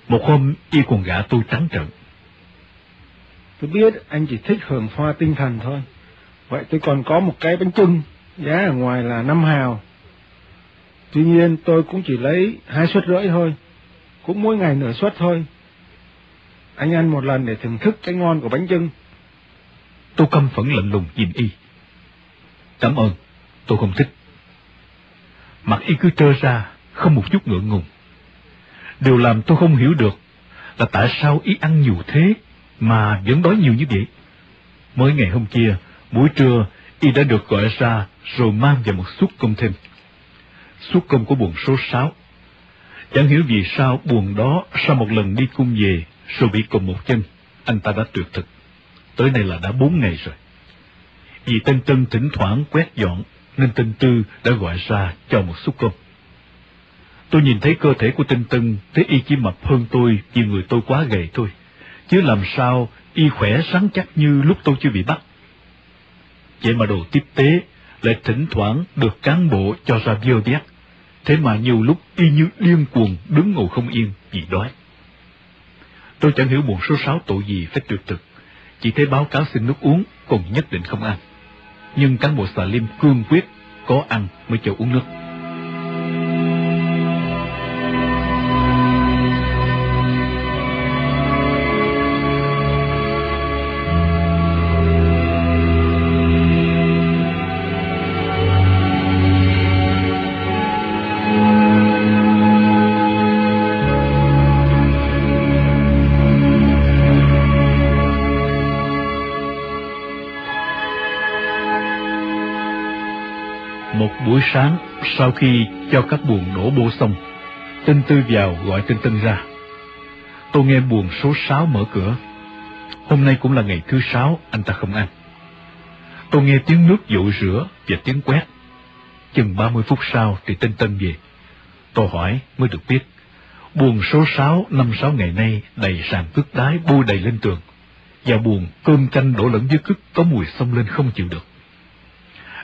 Một hôm, Y còn gạ tôi trắng trợn. Tôi biết anh chỉ thích hưởng hoa tinh thần thôi. Vậy tôi còn có một cái bánh trưng, giá ở ngoài là năm hào. Tuy nhiên tôi cũng chỉ lấy hai suất rưỡi thôi, cũng mỗi ngày nửa suất thôi. Anh ăn một lần để thưởng thức cái ngon của bánh trưng. Tôi căm phẫn lạnh lùng nhìn y. Cảm ơn, tôi không thích. Mặt y cứ trơ ra, không một chút ngượng ngùng. Điều làm tôi không hiểu được là tại sao y ăn nhiều thế mà vẫn đói nhiều như vậy. Mới ngày hôm kia, buổi trưa, y đã được gọi ra rồi mang về một suất công thêm. Suất công của buồn số 6. Chẳng hiểu vì sao buồn đó sau một lần đi cung về rồi bị cùng một chân, anh ta đã tuyệt thực. Tới nay là đã bốn ngày rồi. Vì Tân Tân thỉnh thoảng quét dọn nên Tân Tư đã gọi ra cho một suất công. Tôi nhìn thấy cơ thể của Tinh Tân, thấy y chỉ mập hơn tôi vì người tôi quá gầy thôi. Chứ làm sao y khỏe sáng chắc như lúc tôi chưa bị bắt. Vậy mà đồ tiếp tế lại thỉnh thoảng được cán bộ cho ra vơ vét, Thế mà nhiều lúc y như điên cuồng đứng ngồi không yên vì đói. Tôi chẳng hiểu buồn số sáu tội gì phải tuyệt thực. Chỉ thấy báo cáo xin nước uống, còn nhất định không ăn. Nhưng cán bộ xà lim cương quyết, có ăn mới cho uống nước. Sau khi cho các buồng đổ bô xong, Tinh Tư vào gọi Tinh Tân ra. Tôi nghe buồng số 6 mở cửa. Hôm nay cũng là ngày thứ sáu, anh ta không ăn. Tôi nghe tiếng nước dội rửa và tiếng quét. Chừng 30 phút sau thì Tinh Tân về. Tôi hỏi mới được biết. Buồng số 6 năm sáu ngày nay đầy sàn cước đái bôi đầy lên tường. Và buồng cơm canh đổ lẫn với cức có mùi xông lên không chịu được.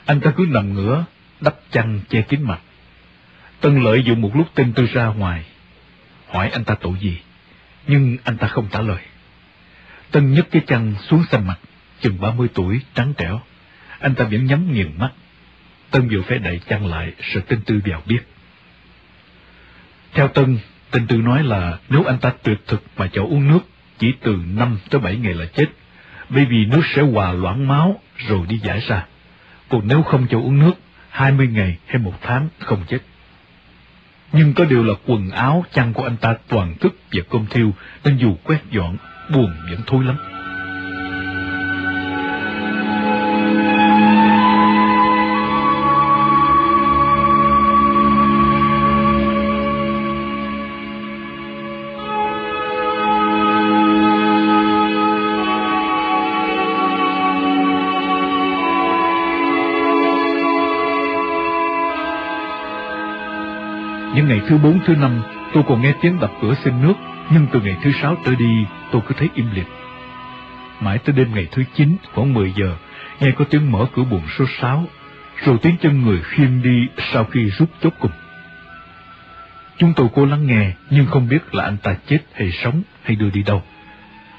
Anh ta cứ nằm ngửa, đắp chăn che kín mặt. Tân lợi dụng một lúc tinh tư ra ngoài, hỏi anh ta tội gì, nhưng anh ta không trả lời. Tân nhấc cái chăn xuống xanh mặt, chừng ba mươi tuổi, trắng trẻo. Anh ta vẫn nhắm nghiền mắt. Tân vừa phải đẩy chăn lại, sợ tinh tư vào biết. Theo Tân, tinh tư nói là nếu anh ta tuyệt thực mà cho uống nước, chỉ từ năm tới bảy ngày là chết, bởi vì nước sẽ hòa loãng máu rồi đi giải ra. Còn nếu không cho uống nước, hai mươi ngày hay một tháng không chết. Nhưng có điều là quần áo, chăn của anh ta toàn thức và cơm thiêu, nên dù quét dọn buồn vẫn thôi lắm. Thứ bốn, thứ năm, tôi còn nghe tiếng đập cửa xin nước, nhưng từ ngày thứ sáu trở đi, tôi cứ thấy im lìm. Mãi tới đêm ngày thứ chín, khoảng 10 giờ, nghe có tiếng mở cửa buồng số 6, rồi tiếng chân người khiêng đi sau khi rút chốt cùng. Chúng tôi cố lắng nghe, nhưng không biết là anh ta chết hay sống hay đưa đi đâu.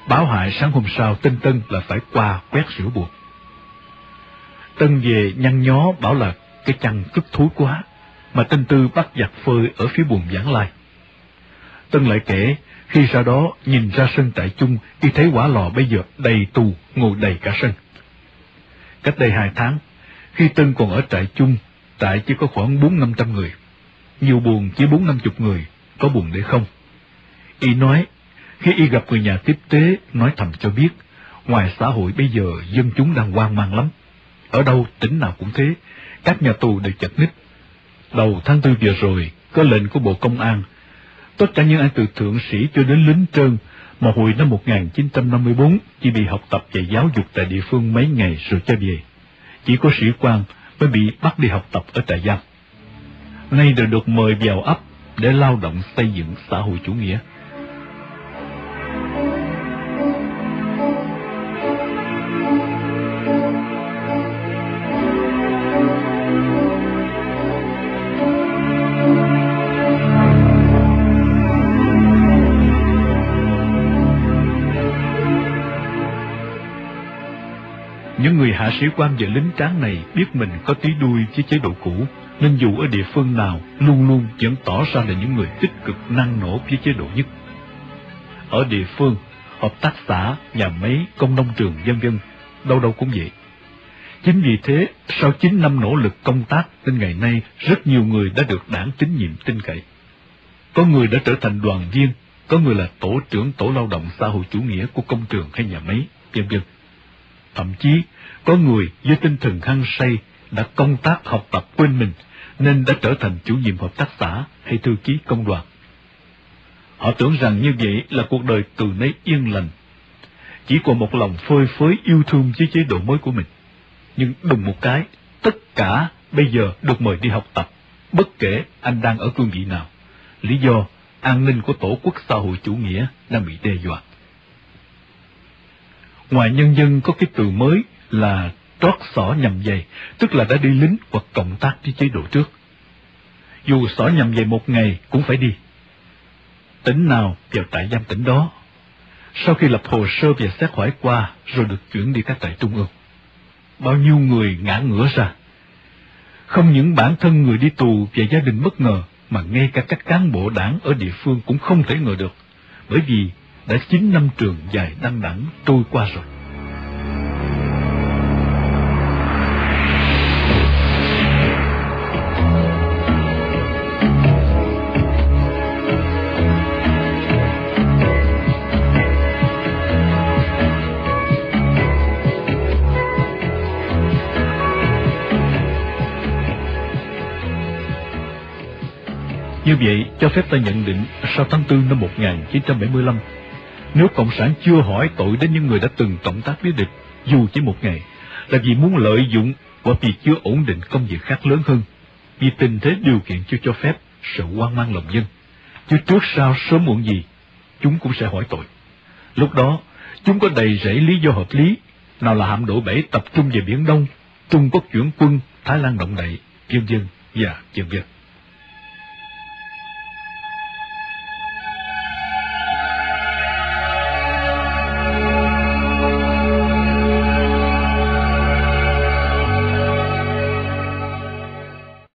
Báo hại sáng hôm sau tinh Tân là phải qua quét sửa buộc. Tân về nhăn nhó bảo là cái chăn cứt thối quá, mà tên Tư bắt giặt phơi ở phía buồng giảng lai. Tân lại kể, khi sau đó nhìn ra sân tại chung, y thấy quả lò bây giờ đầy tù, ngồi đầy cả sân. Cách đây hai tháng, khi Tân còn ở trại chung, trại chỉ có khoảng bốn năm trăm người. Nhiều buồn chỉ bốn năm chục người, có buồn để không. Y nói, khi y gặp người nhà tiếp tế, nói thầm cho biết, ngoài xã hội bây giờ dân chúng đang hoang mang lắm. Ở đâu tỉnh nào cũng thế, các nhà tù đều chật ních. Đầu tháng tư vừa rồi, có lệnh của Bộ Công an, tất cả những ai từ thượng sĩ cho đến lính trơn, mà hồi năm 1954 chỉ bị học tập và giáo dục tại địa phương mấy ngày rồi cho về. Chỉ có sĩ quan mới bị bắt đi học tập ở trại giam. Nay đều được mời vào ấp để lao động xây dựng xã hội chủ nghĩa. Người hạ sĩ quan và lính tráng này biết mình có tí đuôi với chế độ cũ, nên dù ở địa phương nào, luôn luôn vẫn tỏ ra là những người tích cực năng nổ với chế độ nhất. Ở địa phương, hợp tác xã, nhà máy, công nông trường, dân dân, đâu đâu cũng vậy. Chính vì thế, sau 9 năm nỗ lực công tác, đến ngày nay, rất nhiều người đã được đảng tín nhiệm tin cậy. Có người đã trở thành đoàn viên, có người là tổ trưởng tổ lao động xã hội chủ nghĩa của công trường hay nhà máy, dân dân. Thậm chí, có người với tinh thần hăng say đã công tác học tập quên mình, nên đã trở thành chủ nhiệm hợp tác xã hay thư ký công đoàn. Họ tưởng rằng như vậy là cuộc đời từ nay yên lành, chỉ còn một lòng phơi phới yêu thương với chế độ mới của mình. Nhưng đùng một cái, tất cả bây giờ được mời đi học tập, bất kể anh đang ở cương vị nào. Lý do, an ninh của tổ quốc xã hội chủ nghĩa đang bị đe dọa. Ngoài nhân dân có cái từ mới là trót xỏ nhầm dày, tức là đã đi lính hoặc cộng tác với chế độ trước. Dù xỏ nhầm dày một ngày cũng phải đi. Tỉnh nào vào trại giam tỉnh đó. Sau khi lập hồ sơ và xét hỏi qua, rồi được chuyển đi các trại trung ương. Bao nhiêu người ngã ngửa ra. Không những bản thân người đi tù và gia đình bất ngờ, mà ngay cả các cán bộ đảng ở địa phương cũng không thể ngờ được, bởi vì đã chín năm trường dài đăng đẳng trôi qua rồi. Như vậy, cho phép ta nhận định sau tháng 4 năm 1975, nếu Cộng sản chưa hỏi tội đến những người đã từng cộng tác với địch, dù chỉ một ngày, là vì muốn lợi dụng hoặc vì chưa ổn định công việc khác lớn hơn, vì tình thế điều kiện chưa cho phép sự hoang mang lòng dân. Chứ trước sau sớm muộn gì, chúng cũng sẽ hỏi tội. Lúc đó, chúng có đầy rẫy lý do hợp lý, nào là hạm đội bảy tập trung về Biển Đông, Trung Quốc chuyển quân, Thái Lan động đậy, vân dân và vân dân.